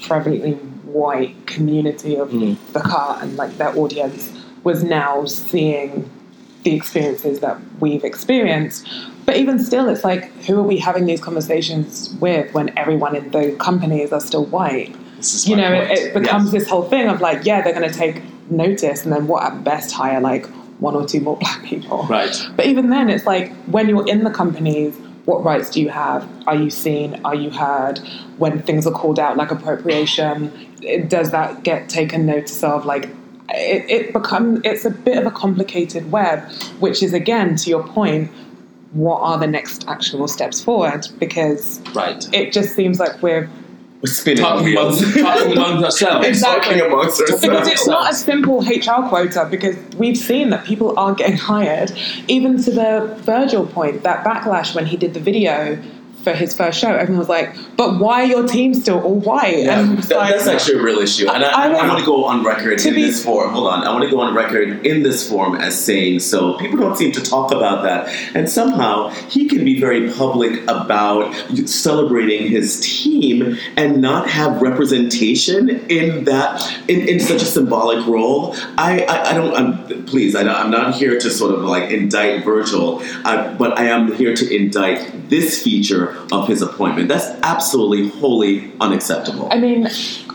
Speaker 1: prevalently white community of
Speaker 3: Mm.
Speaker 1: the car and like their audience was now seeing the experiences that we've experienced. But even still, it's like, who are we having these conversations with when everyone in the companies are still white? You know,
Speaker 3: point.
Speaker 1: it, it becomes
Speaker 3: Yes.
Speaker 1: this whole thing of like, yeah, they're going to take notice, and then what at best hire like one or two more black people.
Speaker 3: Right.
Speaker 1: But even then, it's like when you're in the companies, what rights do you have? Are you seen? Are you heard? When things are called out like appropriation, it, does that get taken notice of? Like, it, it become it's a bit of a complicated web, which is again to your point. What are the next actionable steps forward? Because
Speaker 3: Right.
Speaker 1: it just seems like we're
Speaker 2: We're spinning
Speaker 3: Talking
Speaker 2: wheels.
Speaker 3: amongst, talking amongst ourselves.
Speaker 1: Exactly.
Speaker 2: Talking amongst
Speaker 1: because it's not a simple HR quota because we've seen that people are getting hired. Even to the Virgil point, that backlash when he did the video for his first show, everyone was like, "But why are your team still all white?"
Speaker 2: Yeah,
Speaker 1: and
Speaker 2: that-
Speaker 1: like,
Speaker 2: that's actually a real issue. And I,
Speaker 1: I
Speaker 2: I,
Speaker 1: don't-
Speaker 2: want to go on record in
Speaker 1: be-
Speaker 2: this form. Hold on. I want to go on record in this forum as saying so. People don't seem to talk about that. And somehow he can be very public about celebrating his team and not have representation in that, in, in such a symbolic role. I, I, I don't, I'm, please, I, I'm not here to sort of like indict Virgil, uh, but I am here to indict this feature of his appointment. That's absolutely wholly unacceptable.
Speaker 1: I mean,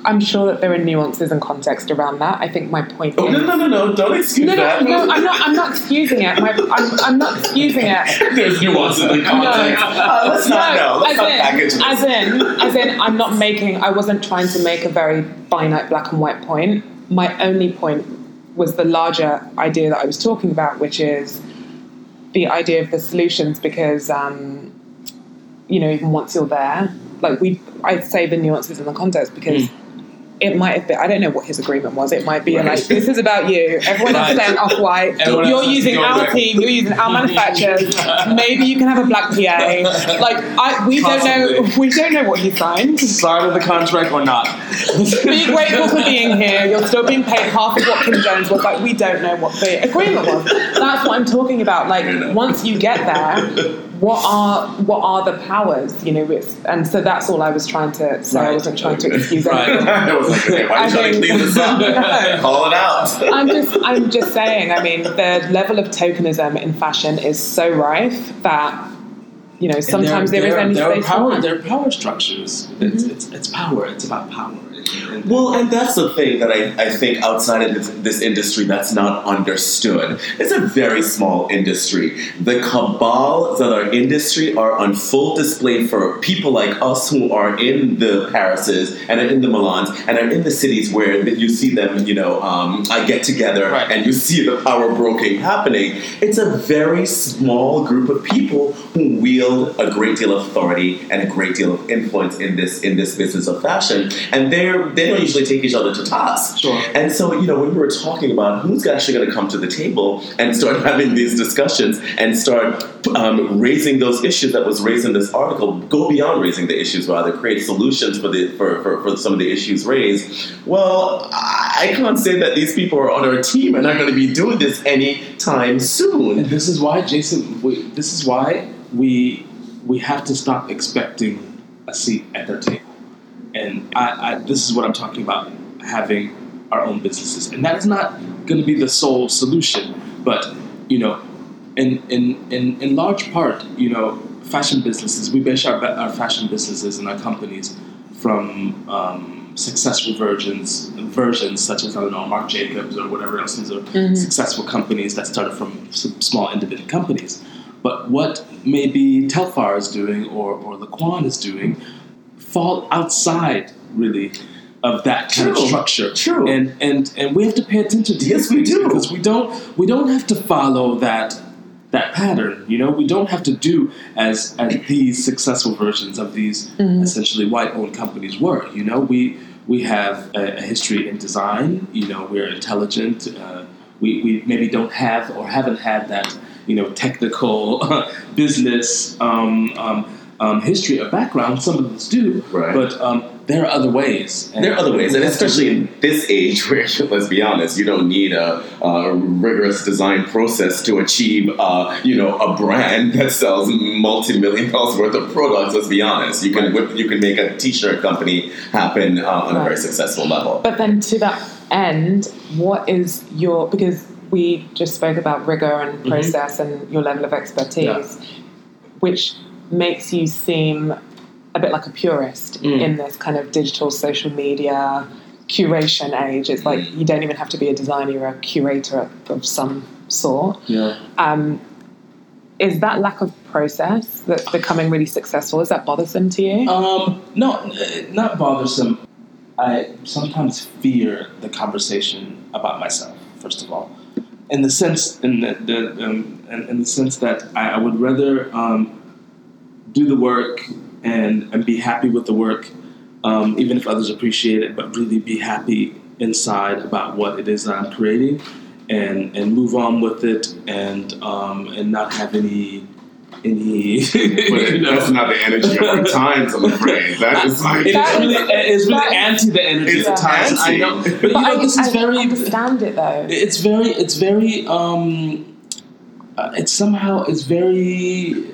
Speaker 1: I'm sure that there are nuances and context around that. I think my point
Speaker 2: Oh
Speaker 1: is.
Speaker 2: no no no no! Don't excuse
Speaker 1: No, no,
Speaker 2: that.
Speaker 1: no, I'm not. I'm not excusing it. My, I'm, I'm not excusing it.
Speaker 2: There's nuances the context. Uh, let's not know. Let's not
Speaker 1: in,
Speaker 2: package this.
Speaker 1: as in, as in, I'm not making. I wasn't trying to make a very finite black and white point. My only point was the larger idea that I was talking about, which is the idea of the solutions. Because um, you know, even once you're there, like we, I'd say the nuances in the context because hmm. it might have been. I don't know what his agreement was. It might be like, this is about you. Everyone else is
Speaker 3: Right.
Speaker 1: off oh, white.
Speaker 3: Everyone
Speaker 1: You're using our team. You're using our manufacturers. Maybe you can have a black PA. Like I, we don't know. We don't know what he signed.
Speaker 3: Sign the contract or not?
Speaker 1: Be grateful for being here. You're still being paid half of what Kim Jones was. Like we don't know what the agreement was. That's what I'm talking about. Like once you get there, what are what are the powers? You know, it's, and so that's all I was trying to say. I wasn't trying to excuse
Speaker 3: Right.
Speaker 1: anything.
Speaker 2: I was like, okay, why are you trying to clean this up?
Speaker 1: no.
Speaker 2: Call it out.
Speaker 1: I'm just I'm just saying. I mean, the level of tokenism in fashion is so rife that you know sometimes
Speaker 3: there,
Speaker 1: there is
Speaker 3: there,
Speaker 1: only
Speaker 3: there are
Speaker 1: space for
Speaker 3: power.
Speaker 1: Mm-hmm.
Speaker 3: There are power structures. It's, it's, it's power. It's about power. And-
Speaker 2: Well, and that's the thing that I, I think outside of this, this industry that's not understood. It's a very small industry. The cabal that our industry are on full display for people like us who are in the Parises and are in the Milans and are in the cities where you see them, you know, um, I get together
Speaker 3: Right.
Speaker 2: and you see the power broking happening. It's a very small group of people who wield a great deal of authority and a great deal of influence in this in this business of fashion, and they're they don't usually take each other to task.
Speaker 3: Sure.
Speaker 2: And so you know when we were talking about who's actually going to come to the table and start having these discussions and start um, raising those issues that was raised in this article, go beyond raising the issues, rather create solutions for the for, for, for some of the issues raised. Well, I can't say that these people are on our team and are going to be doing this anytime
Speaker 3: And
Speaker 2: soon.
Speaker 3: this is why, Jason. We, this is why we we have to stop expecting a seat at their table. And I, I, this is what I'm talking about: having our own businesses, and that is not going to be the sole solution. But you know, in in in in large part, you know, fashion businesses. We base our our fashion businesses and our companies from. Um, Successful versions, versions such as I don't know Marc Jacobs or whatever else. These are successful companies that started from small independent companies. But what maybe Telfar is doing or, or LaQuan is doing fall outside really of that kind of structure.
Speaker 2: True.
Speaker 3: And and and we have to pay attention to
Speaker 2: Yes, we do.
Speaker 3: because we don't we don't have to follow that that pattern. You know, we don't have to do as as these successful versions of these essentially white owned companies were. You know, we we have a, a history in design. You know, we're intelligent. Uh, we, we maybe don't have or haven't had that you know technical business um, um, um, history or background. Some of us do,
Speaker 2: Right.
Speaker 3: but um, there are other ways.
Speaker 2: There are other ways, and
Speaker 3: we have to-
Speaker 2: especially in this age where, let's be honest, you don't need a, a rigorous design process to achieve, uh, you know, a brand that sells multi-million dollars worth of products. Let's be honest, you can you can make a t-shirt company happen uh, on a very successful level.
Speaker 1: But then to that end, what is your because we just spoke about rigor and process and your level of expertise, which makes you seem a bit like a purist
Speaker 3: Mm.
Speaker 1: in this kind of digital social media curation age. It's like you don't even have to be a designer, you're a curator of, of some sort.
Speaker 3: Yeah.
Speaker 1: Um, is that lack of process that's becoming really successful? Is that bothersome to you?
Speaker 3: Um, no, not bothersome. I sometimes fear the conversation about myself. First of all, in the sense, in the, the um, in, in the sense that I, I would rather um, do the work and and be happy with the work, um, even if others appreciate it, but really be happy inside about what it is that I'm creating, and and move on with it, and um, and not have any any. you know,
Speaker 2: not the energy of our times, I'm afraid. That is like
Speaker 3: it
Speaker 1: That
Speaker 3: is really, it is really
Speaker 1: that-
Speaker 3: anti the energy
Speaker 2: It's
Speaker 3: of the times. I
Speaker 2: anti.
Speaker 3: know, but,
Speaker 1: But
Speaker 3: you know,
Speaker 1: I,
Speaker 3: this is
Speaker 1: I
Speaker 3: very.
Speaker 1: understand it though.
Speaker 3: It's very. It's very. Um, uh, it's somehow. It's very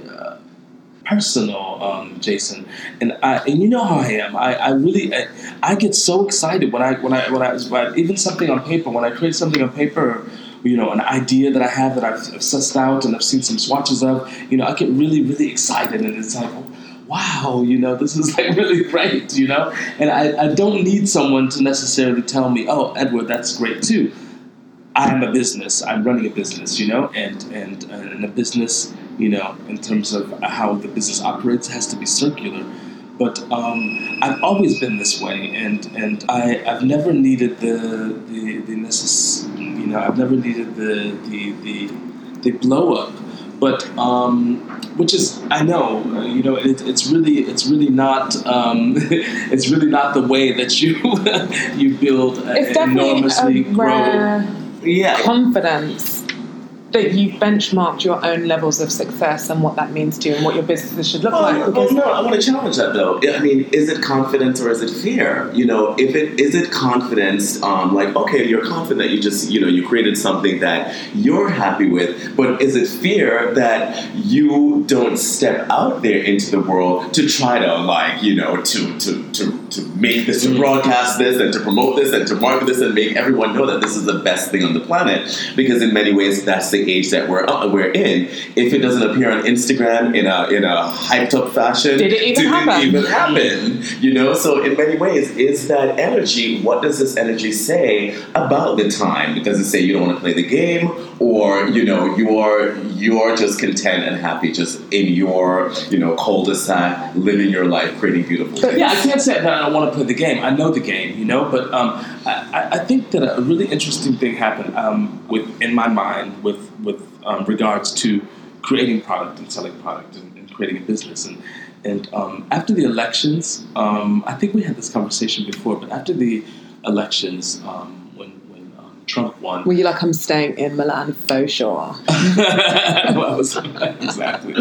Speaker 3: personal, um, Jason. And I. And you know how I am. I. I really. I, I get so excited when I. When I. When I. When I even something on paper. When I create something on paper. You know, an idea that I have that I've, I've sussed out and I've seen some swatches of. You know, I get really, really excited, and it's like, wow, you know, this is like really great, you know? And I, I don't need someone to necessarily tell me, oh, Edward, that's great too. I'm a business, I'm running a business, you know? And, and, and a business, you know, in terms of how the business operates, has to be circular. But um, I've always been this way, and, and I, I've never needed the, the, the necess- you know, I've never needed the, the, the, the blow up but um, which is I know uh, you know it, it's really it's really not um, it's really not the way that you you build a-
Speaker 1: It's definitely
Speaker 3: enormously
Speaker 1: a
Speaker 3: grow.
Speaker 2: Yeah.
Speaker 1: confidence that you've benchmarked your own levels of success and what that means to you and what your businesses should look
Speaker 2: Well,
Speaker 1: like.
Speaker 2: well, no, I want to challenge that though. I mean, is it confidence or is it fear? You know, if it is it confidence, um, like okay, you're confident, you just you know you created something that you're happy with, but is it fear that you don't step out there into the world to try to like you know to to to, to make this, to broadcast this, and to promote this, and to market this, and make everyone know that this is the best thing on the planet? Because in many ways, that's the age that we're uh, we're in. If it doesn't appear on Instagram in a in a hyped up fashion,
Speaker 1: Did it even
Speaker 2: did
Speaker 1: happen?
Speaker 2: it even happen? You know, so in many ways, is that energy? What does this energy say about the time? Does it say you don't want to play the game, or you know you're you're just content and happy just in your you know cul-de-sac, living your life, creating beautiful things?
Speaker 3: Yeah, I can't say that I don't want to play the game. I know the game, you know, but um, I, I- think that a really interesting thing happened um, with in my mind with with um, regards to creating product and selling product and, and creating a business. And and um, after the elections, um, I think we had this conversation before, but after the elections, um, when when um, Trump won,
Speaker 1: were you like, I'm staying in Milan for sure?
Speaker 3: well, exactly.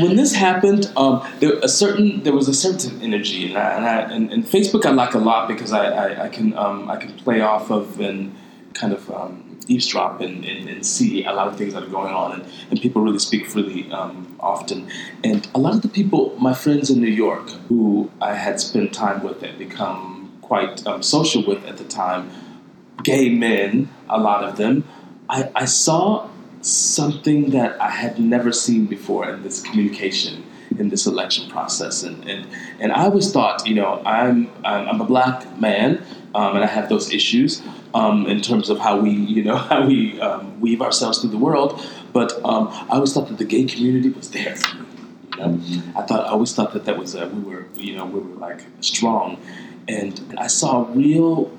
Speaker 3: When this happened, um, there a certain there was a certain energy, and I, and, I, and, and Facebook I like a lot because I, I, I can um, I can play off of and kind of um, eavesdrop and, and, and see a lot of things that are going on, and, and people really speak freely um, often. And a lot of the people, my friends in New York, who I had spent time with and become quite um, social with at the time, gay men, a lot of them, I, I saw something that I had never seen before in this communication in this election process, and and, and I always thought, you know, I'm I'm, I'm a black man, um, and I have those issues um, in terms of how we, you know, how we um, weave ourselves through the world. But um, I always thought that the gay community was there for me. You know? I thought I always thought that that was uh, we were, you know, we were like strong, and I saw real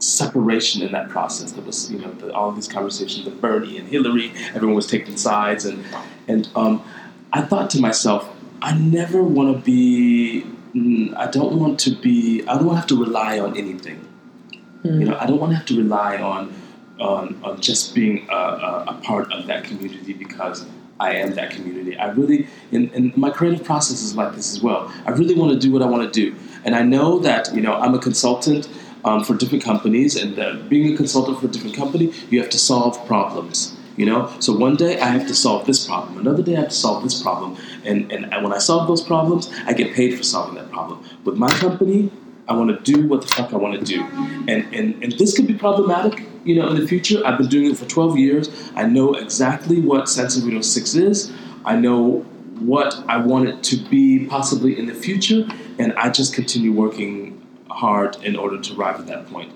Speaker 3: separation in that process. There was, you know, the, all these conversations with Bernie and Hillary. Everyone was taking sides, and and um, I thought to myself, I never want to be. mm, I don't want to be. I don't want to have to rely on anything. You know, I don't want to have to rely on on, on just being a, a, a part of that community because I am that community. I really, and, and my creative process is like this as well. I really want to do what I want to do, and I know that you know I'm a consultant um, for different companies, and uh, being a consultant for a different company, you have to solve problems. You know, so one day I have to solve this problem, another day I have to solve this problem, and and when I solve those problems, I get paid for solving that problem. With my company, I want to do what the fuck I want to do, and and and this could be problematic, you know, in the future. I've been doing it for 12 years. I know exactly what Sansovino Six is. I know what I want it to be possibly in the future, and I just continue working hard in order to arrive at that point.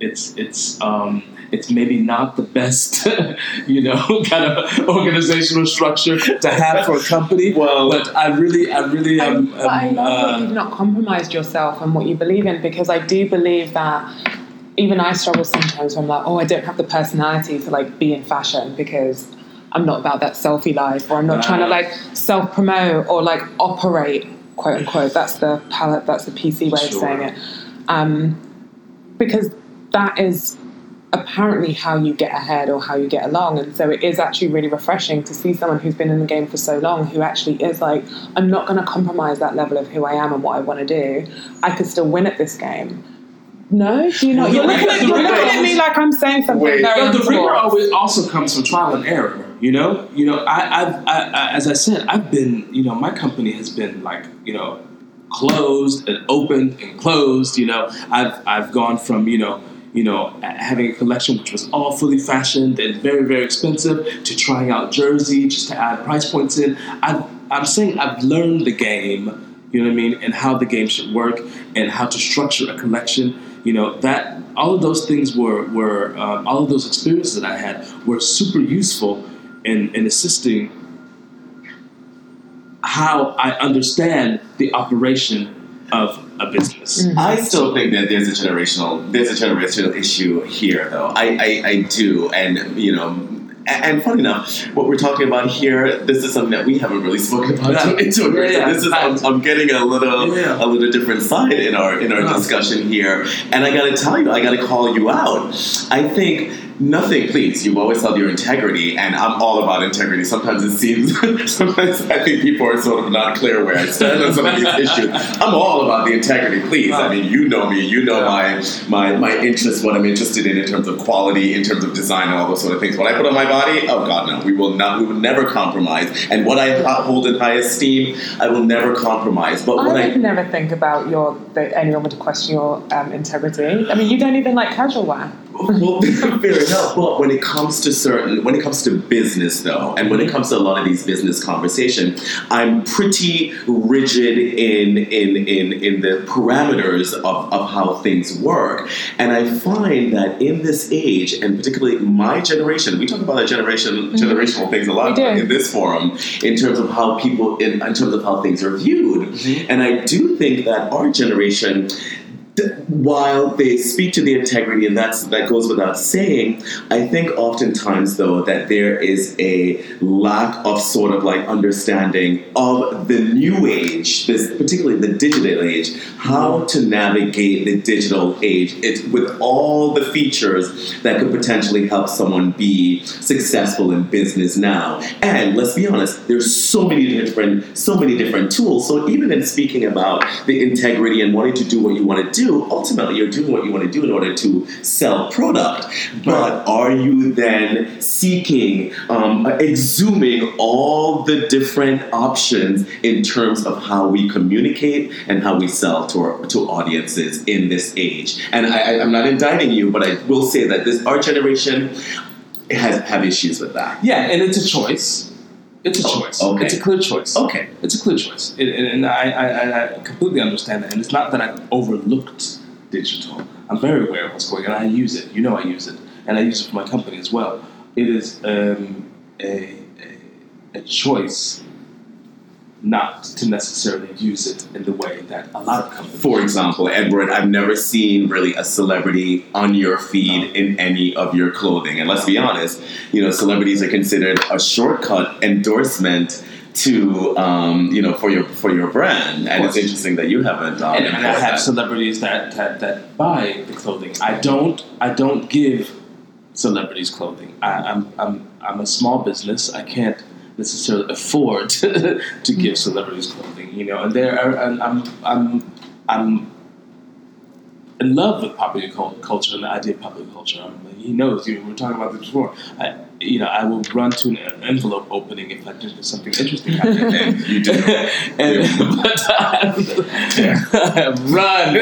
Speaker 3: It's it's um, it's maybe not the best, you know, kind of organizational structure to have for a company.
Speaker 2: Well-
Speaker 3: but I really, I really
Speaker 1: I-
Speaker 3: am.
Speaker 1: but I
Speaker 3: um,
Speaker 1: love that
Speaker 3: uh,
Speaker 1: you've not compromised yourself and what you believe in because I do believe that even I struggle sometimes when I'm like, oh, I don't have the personality to like be in fashion because I'm not about that selfie life or I'm not trying to like self promote or like operate, quote unquote. That's the palette, that's the PC way of saying it. Um, because that is apparently how you get ahead or how you get along. And so it is actually really refreshing to see someone who's been in the game for so long who actually is like, I'm not going to compromise that level of who I am and what I want to do. I could still win at this game. No, do you not?
Speaker 3: Well,
Speaker 1: You're looking, at, you're looking at me like I'm saying something
Speaker 2: Wait.
Speaker 1: very
Speaker 3: the rigor always also comes from trial and error. You know, you know, I, I've, I, I, as I said, I've been, you know, my company has been like, you know, closed and opened and closed. You know, I've, I've gone from, you know, you know, having a collection which was all fully fashioned and very, very expensive to trying out jersey just to add price points in. I've, I'm saying I've learned the game. You know what I mean, and how the game should work, and how to structure a collection. You know that all of those things were were um, all of those experiences that I had were super useful in in assisting how I understand the operation of a business. Mm-hmm.
Speaker 2: I still think that there's a generational there's a generational issue here though. I, I, I do and you know and funny enough, what we're talking about here, this is something that we haven't really spoken about
Speaker 3: Yeah.
Speaker 2: into it.
Speaker 3: Yeah, yeah.
Speaker 2: So this is I'm, I'm getting a little
Speaker 3: Yeah.
Speaker 2: a little different side in our in our
Speaker 3: Yeah.
Speaker 2: discussion here, and I got to tell you, I got to call you out. I think. Nothing, please. You've always held your integrity, and I'm all about integrity. Sometimes it seems, sometimes I think people are sort of not clear where I stand on some of these issues. I'm all about the integrity, please. I mean, you know me, you know my my my interests, what I'm interested in in terms of quality, in terms of design, and all those sort of things. What I put on my body, oh God, no, we will not, we will never compromise. And what I hold in high esteem, I will never compromise. But
Speaker 1: I
Speaker 2: what
Speaker 1: would
Speaker 2: I
Speaker 1: never think about your that anyone would question your um, integrity. I mean, you don't even like casual wear.
Speaker 2: well, fair enough. But when it comes to certain, when it comes to business, though, and when it comes to a lot of these business conversation, I'm pretty rigid in in in in the parameters of, of how things work. And I find that in this age, and particularly my generation, we talk about that generation mm-hmm. generational things a lot in this forum, in terms of how people, in, in terms of how things are viewed. Mm-hmm. And I do think that our generation while they speak to the integrity, and that's that goes without saying, I think oftentimes though that there is a lack of sort of like understanding of the new age, this particularly the digital age, how to navigate the digital age. With all the features that could potentially help someone be successful in business now. And let's be honest, there's so many different so many different tools. So even in speaking about the integrity and wanting to do what you want to do, ultimately you're doing what you want to do in order to sell product. But are you then seeking, um, exhuming all the different options in terms of how we communicate and how we sell to our, to audiences in this age? And I, I'm not indicting you, but I will say that this our generation has have issues with that.
Speaker 3: Yeah, and it's a choice. It's a
Speaker 2: Oh,
Speaker 3: choice.
Speaker 2: okay.
Speaker 3: It's a clear choice.
Speaker 2: Okay.
Speaker 3: It's a clear choice, It- and, I, I- I completely understand that. And it's not that I've overlooked digital. I'm very aware of what's going on. I use it. You know, I use it, and I use it for my company as well. It is um, a, a a choice not to necessarily use it in the way that a lot of companies.
Speaker 2: For example, Edward, I've never seen really a celebrity on your feed in any of your clothing. And let's be honest, you know, celebrities are considered a shortcut endorsement to, um, you know, for your for your brand. And it's interesting that you haven't. Um,
Speaker 3: and, and I have
Speaker 2: that.
Speaker 3: celebrities that, that, that buy the clothing. I don't I don't give celebrities clothing. I, I'm I'm I'm a small business. I can't necessarily afford to give celebrities clothing. You know, and there are and I'm I'm I'm in love with popular culture and the idea of popular culture. Um, he knows. You know, we were talking about this before. I, you know, I will run to an envelope opening if I think there's something interesting happening.
Speaker 2: And you do.
Speaker 3: and but I, run.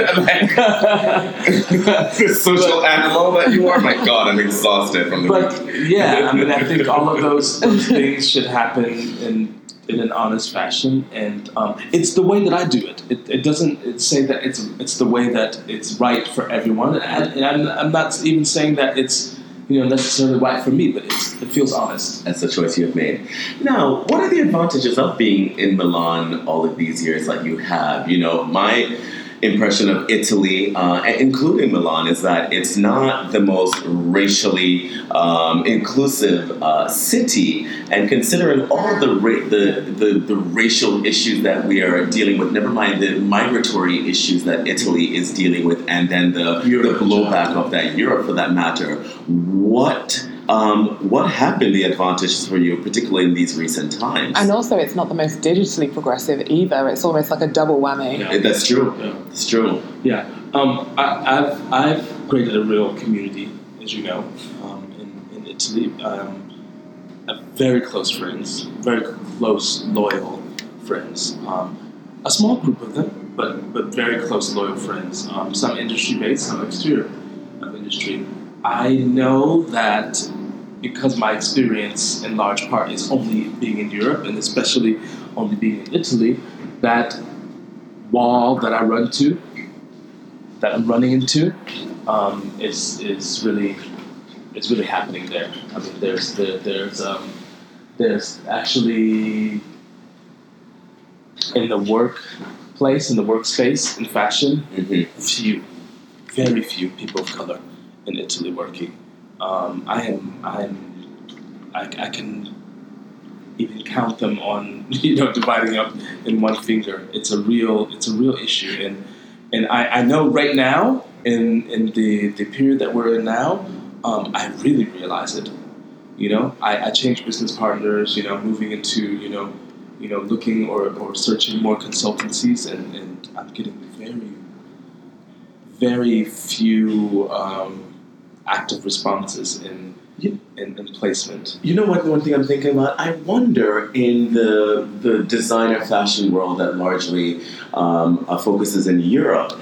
Speaker 2: the social animal that you are. My God, I'm exhausted from the.
Speaker 3: but yeah, I mean, I think all of those, those things should happen in in an honest fashion, and um, it's the way that I do it. It, it doesn't say that it's it's the way that it's right for everyone, and, and I'm, I'm not even saying that it's you know necessarily right for me, but it feels honest.
Speaker 2: That's the choice you've made. Now, what are the advantages of being in Milan all of these years that you have? You know, my impression of Italy, uh, including Milan, is that it's not the most racially um, inclusive uh, city. And considering all the, ra- the, the the racial issues that we are dealing with, never mind the migratory issues that Italy is dealing with, and then the,
Speaker 3: Europe.
Speaker 2: the blowback of that Europe, for that matter, what um, what have been the advantages for you, particularly in these recent times?
Speaker 1: And also, it's not the most digitally progressive either. It's almost like a double whammy.
Speaker 3: Yeah.
Speaker 2: That's true.
Speaker 3: Yeah.
Speaker 2: It's true.
Speaker 3: Yeah, um, I, I've I've created a real community, as you know, um, in, in Italy. Um, very close friends, very close, loyal friends. Um, a small group of them, but but very close, loyal friends. Um, some industry based, some exterior of industry. I know that because my experience, in large part, is only being in Europe, and especially only being in Italy, that wall that I run to that I'm running into um, is is really is really happening there. I mean, there's there, there's um, there's actually in the workplace in the workspace in fashion
Speaker 2: hmm
Speaker 3: few very few people of color in Italy working. Um, I am I'm I, I can even count them on you know dividing up in one finger. It's a real it's a real issue, and and I, I know right now in in the the period that we're in now, um, I really realize it. You know, I, I changed business partners. You know, moving into you know you know looking or, or searching more consultancies, and, and I'm getting very very few um, active responses in, in, in placement.
Speaker 2: You know what? One thing I'm thinking about. I wonder in the the designer fashion world that largely um, uh, focuses in Europe.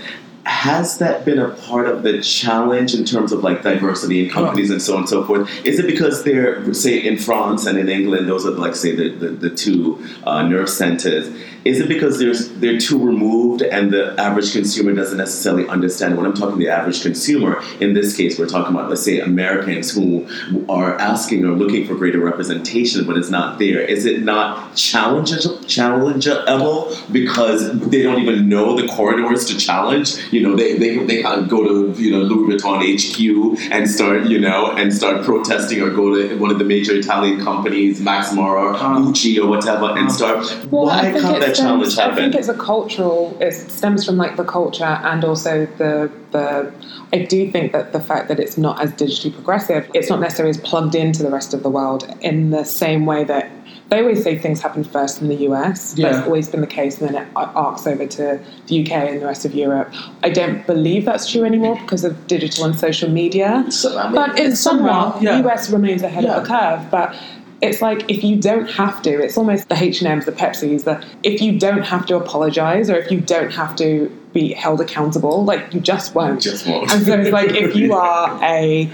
Speaker 2: Has that been a part of the challenge in terms of like diversity in companies and so on and so forth? Is it because they're, say, in France and in England, those are like, say, the, the, the two uh, nerve centers? Is it because there's they're too removed and the average consumer doesn't necessarily understand? When I'm talking the average consumer, in this case, we're talking about let's say Americans who are asking or looking for greater representation, but it's not there. Is it not challengeable, challengeable because they don't even know the corridors to challenge? You know, they they, they can't go to you know Louis Vuitton HQ and start you know and start protesting or go to one of the major Italian companies, Max Mara, uh-huh. Gucci, or whatever, and uh-huh. start.
Speaker 1: Well,
Speaker 2: why can't
Speaker 1: it
Speaker 2: that challenge
Speaker 1: stems, I
Speaker 2: happen?
Speaker 1: think it's a cultural. It stems from like the culture and also the the. I do think that the fact that it's not as digitally progressive, it's not necessarily as plugged into the rest of the world in the same way that they always say things happen first in the US.
Speaker 3: Yeah.
Speaker 1: That's always been the case, and then it arcs over to the UK and the rest of Europe. I don't believe that's true anymore because of digital and social media.
Speaker 3: So, I mean,
Speaker 1: But in some
Speaker 3: somewhat,
Speaker 1: way,
Speaker 3: yeah.
Speaker 1: US remains ahead
Speaker 3: Yeah.
Speaker 1: of the curve. But it's like if you don't have to, it's almost the H and M's, the Pepsis. The if you don't have to apologize or if you don't have to be held accountable, like you just won't.
Speaker 2: Just won't.
Speaker 1: And so it's like if you are a,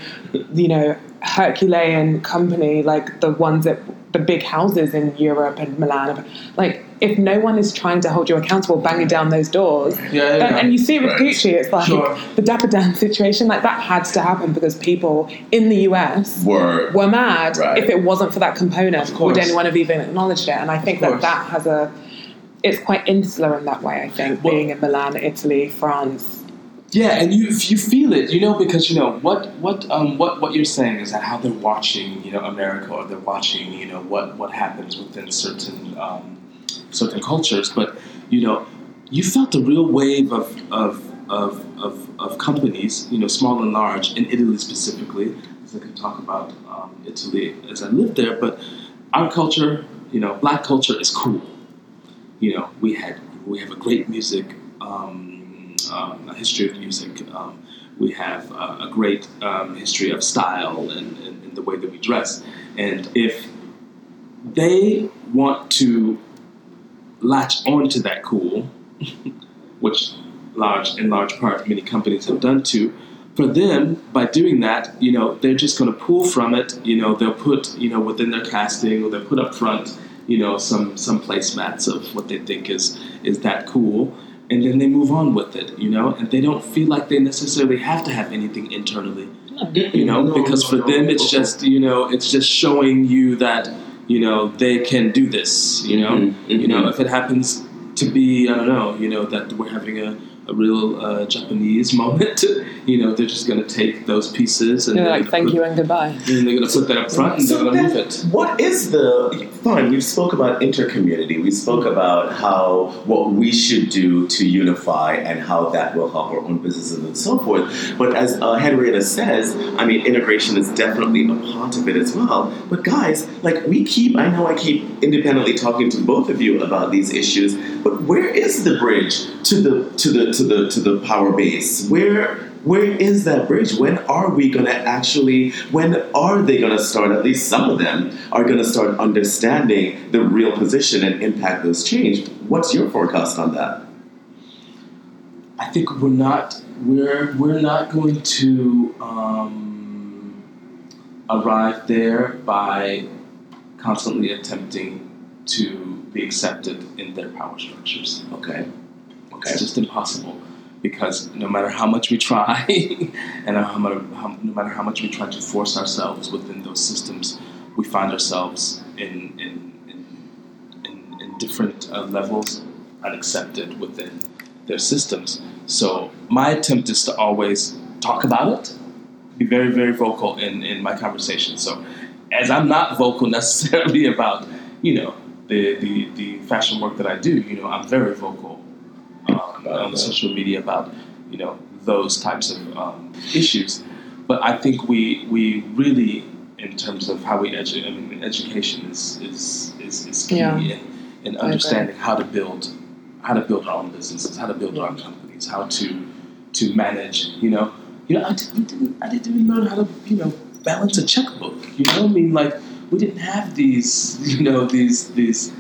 Speaker 1: you know, Herculean company like the ones that the big houses in Europe and Milan, like if no one is trying to hold you accountable, banging down those doors,
Speaker 3: Yeah, yeah,
Speaker 1: then-
Speaker 3: yeah.
Speaker 1: and you see it with
Speaker 2: Right.
Speaker 1: Gucci, it's like
Speaker 3: Sure.
Speaker 1: the Dapper Dan situation, like that had to happen because people in the US
Speaker 2: Word.
Speaker 1: were mad.
Speaker 2: Right.
Speaker 1: If it wasn't for that component, would anyone have even acknowledged it? And I think that that has a, it's quite insular in that way. I think
Speaker 3: Well-
Speaker 1: being in Milan, Italy, France.
Speaker 3: Yeah, and you you feel it, you know, because you know what what um what what you're saying is that how they're watching, you know, America or they're watching, you know, what what happens within certain um, certain cultures, but you know, you felt the real wave of of of of, of companies, you know, small and large, in Italy specifically. I can talk about um, Italy as I lived there, but our culture, you know, black culture is cool. You know, we had we have a great music. Um, um, a history of music. Um, we have uh, a great um, history of style and, and, and the way that we dress. And if they want to latch onto that cool, which large in large part many companies have done to, for them by doing that, you know, they're just going to pull from it. You know, they'll put you know within their casting or they'll put up front, you know, some some placemats of what they think is is that cool, and then they move on with it. You know, and they don't feel like they necessarily have to have anything internally you know
Speaker 2: No,
Speaker 3: because for
Speaker 2: no,
Speaker 3: them
Speaker 2: no.
Speaker 3: it's just you know it's just showing you that you know they can do this you know
Speaker 2: Mhm,
Speaker 3: you know
Speaker 2: mhm.
Speaker 3: if it happens to be i don't know you know that we're having a, a real uh, japanese moment you know they're just going to take those pieces and
Speaker 1: They're
Speaker 3: they're
Speaker 1: like, thank
Speaker 3: put,
Speaker 1: you and goodbye.
Speaker 3: and they're going to put that up front and they're going to move it
Speaker 2: what is the fine? We spoke about intercommunity. We spoke about how what we should do to unify and how that will help our own businesses and so forth. But as uh, Henrietta says, I mean, integration is definitely a part of it as well. But guys, like we keep, I know I keep independently talking to both of you about these issues. But where is the bridge to the to the to the to the power base? Where where is that bridge? When are we going to actually, when are they going to start, at least some of them are going to start understanding the real position and impact those change? What's your forecast on that?
Speaker 3: I think we're not we're we're not going to um, arrive there by constantly attempting to be accepted in their power structures.
Speaker 2: Okay. Okay.
Speaker 3: It's just impossible because no matter how much we try, and how how, no matter how much we try to force ourselves within those systems, we find ourselves in in in, in, in different uh, levels unaccepted within their systems. So my attempt is to always talk about it, be very very vocal in in my conversation. So as I'm not vocal necessarily about, you know, the, the, the fashion work that I do, you know, I'm very vocal on social media about, you know, those types of um, issues. But I think we, we really, in terms of how we edu- I mean, education is, is, is, is key
Speaker 1: Yeah.
Speaker 3: in, in understanding how to build, how to build our own businesses, how to build our own companies, how to, to manage, you know, you know, I didn't, didn't I didn't even learn how to, you know, balance a checkbook. You know, I mean, like we didn't have these, you know, these these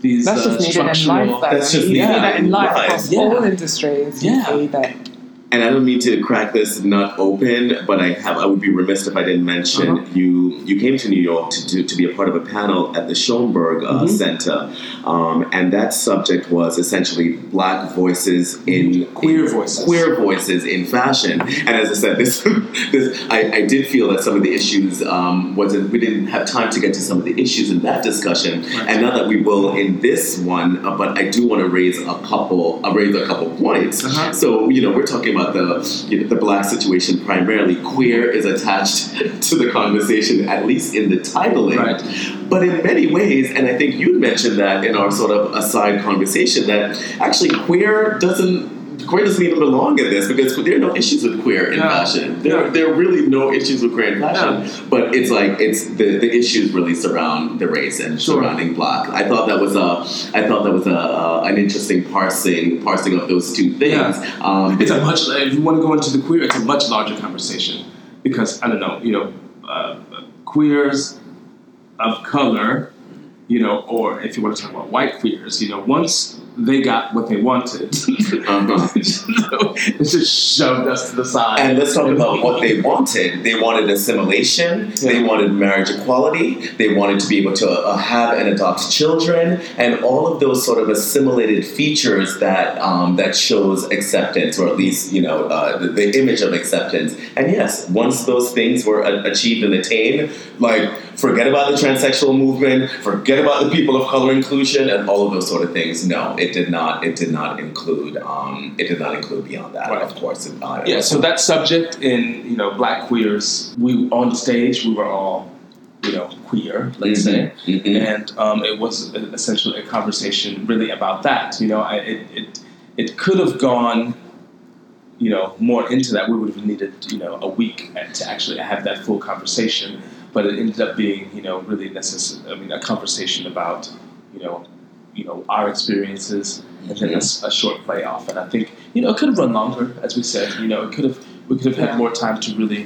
Speaker 3: these.
Speaker 1: That's
Speaker 3: uh,
Speaker 1: just needed in life, though.
Speaker 2: That's just
Speaker 1: you see
Speaker 2: needed
Speaker 1: that in life across
Speaker 3: Yeah.
Speaker 1: all industries. You
Speaker 3: Yeah.
Speaker 1: see that.
Speaker 2: And I don't mean to crack this nut open, but I have I would be remiss if I didn't mention
Speaker 3: Uh-huh.
Speaker 2: you you came to New York to, to, to be a part of a panel at the Schomburg uh,
Speaker 3: Mhm.
Speaker 2: Center, um, and that subject was essentially Black voices in
Speaker 3: Queer
Speaker 2: in-
Speaker 3: voices.
Speaker 2: queer voices in fashion. And as I said, this, this I, I did feel that some of the issues um, wasn't we didn't have time to get to some of the issues in that discussion, and not that we will in this one, uh, but I do want to raise a couple uh, raise a couple points.
Speaker 3: Uh-huh.
Speaker 2: So you know we're talking about the you know, the black situation primarily. Queer is attached to the conversation, at least in the titling.
Speaker 3: Right.
Speaker 2: But in many ways, and I think you mentioned that in our sort of aside conversation, that actually queer doesn't. Queer doesn't even belong in this because there are no issues with queer in
Speaker 3: Yeah.
Speaker 2: fashion. There,
Speaker 3: Yeah.
Speaker 2: there are really no issues with queer in fashion. But it's like it's the, the issues really surround the race and
Speaker 3: Sure.
Speaker 2: surrounding black. I thought that was a I thought that was a, uh, an interesting parsing parsing of those two things. Um,
Speaker 3: It's a much. If you want to go into the queer, it's a much larger conversation because I don't know, you know, uh, queers of color, you know, or if you want to talk about white queers, you know, once they got what they wanted,
Speaker 2: Uh-huh.
Speaker 3: it's just shoved us to the side.
Speaker 2: And let's talk about what they wanted. They wanted assimilation. They wanted marriage equality. They wanted to be able to uh, have and adopt children, and all of those sort of assimilated features that um, that shows acceptance, or at least you know uh, the, the image of acceptance. And yes, once those things were a- achieved and attained, like forget about the transsexual movement, forget about the people of color inclusion, and all of those sort of things. No, it did not. It did not include. Um, it did not include beyond that.
Speaker 3: Right.
Speaker 2: Of course, it, uh,
Speaker 3: Yeah, so that subject in you know black queers, we on the stage we were all you know queer, let's say,
Speaker 2: Mhm.
Speaker 3: and um, it was essentially a conversation really about that. You know, I, it it it could have gone you know more into that. We would have needed you know a week to actually have that full conversation, but it ended up being you know really necessary. I mean, a conversation about you know you know our experiences and then mm-hmm. a short play off. And I think you know it could have run longer, as we said. You know, it could have we could have had
Speaker 1: Yeah.
Speaker 3: more time to really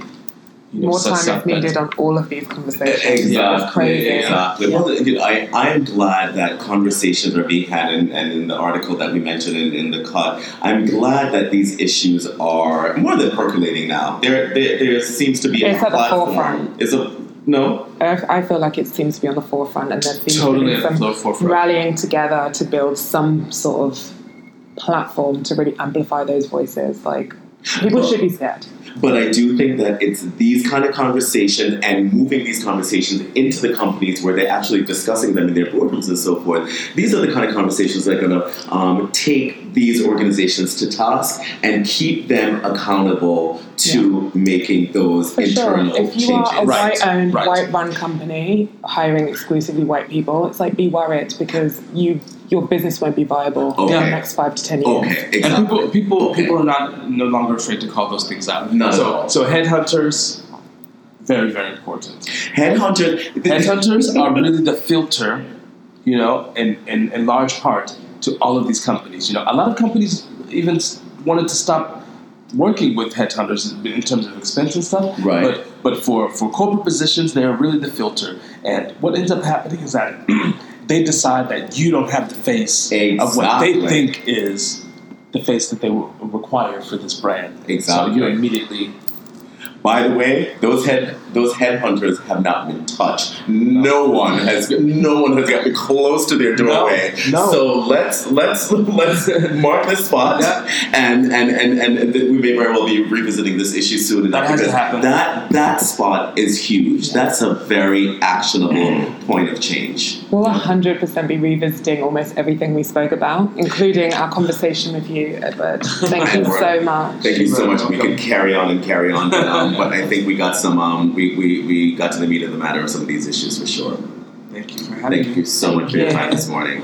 Speaker 3: you know
Speaker 1: More time
Speaker 3: out
Speaker 1: is needed on all of these conversations.
Speaker 2: Exactly.
Speaker 1: It's crazy.
Speaker 2: Exactly. Well, you know, I, I'm glad that conversations are being had, and, and in the article that we mentioned in, in the cut, I'm glad that these issues are more than percolating now. There, there, there seems to be a
Speaker 1: It's at the
Speaker 2: platform.
Speaker 1: forefront.
Speaker 2: Is a no?
Speaker 1: I I feel like it seems to be on the forefront, and there seems
Speaker 3: totally
Speaker 1: to
Speaker 3: at the
Speaker 1: rallying together to build some sort of platform to really amplify those voices. Like people
Speaker 2: Well-
Speaker 1: should be scared.
Speaker 2: But I do think that it's these kind of conversations and moving these conversations into the companies where they're actually discussing them in their boardrooms and so forth. These are the kind of conversations that are going to um, take these organizations to task and keep them accountable to making those
Speaker 1: For sure.
Speaker 2: internal
Speaker 1: If you
Speaker 2: changes.
Speaker 1: are a
Speaker 3: Right,
Speaker 1: white-owned,
Speaker 3: right.
Speaker 1: white-run company hiring exclusively white people, it's like be worried because you your business won't be viable
Speaker 2: Okay.
Speaker 1: in the next five to ten years.
Speaker 2: Okay, exactly.
Speaker 3: And people, people,
Speaker 2: Okay.
Speaker 3: people are not no longer afraid to call those things out.
Speaker 2: Not at
Speaker 3: so,
Speaker 2: all.
Speaker 3: so headhunters, very, very important.
Speaker 2: Headhunter.
Speaker 3: Headhunters are really the filter, you know, in, in, in large part to all of these companies. You know, a lot of companies even wanted to stop working with headhunters in terms of expense and stuff.
Speaker 2: Right.
Speaker 3: But but for, for corporate positions, they are really the filter. And what ends up happening is that they decide that you don't have the face of what they think is the face that they require for this brand.
Speaker 2: Exactly.
Speaker 3: So you immediately
Speaker 2: By the way, those head those headhunters have not been touched. No one has no one has gotten close to their doorway.
Speaker 3: no.
Speaker 2: So let's let's let's mark this spot,
Speaker 3: Yeah.
Speaker 2: and, and, and and and we may very well be revisiting this issue soon enough
Speaker 3: That has to
Speaker 2: because
Speaker 3: happen.
Speaker 2: that that spot is huge. That's a very actionable point of change.
Speaker 1: We'll 100% be revisiting almost everything we spoke about, including our conversation with you, Edward. Thank you so much.
Speaker 2: Thank you so much. We could carry on and carry on, but um, Um, but I think we got some. Um, we, we we got to the meat of the matter of some of these issues for sure.
Speaker 4: Thank you for having
Speaker 2: Thank
Speaker 4: me.
Speaker 2: you so much for your time this morning.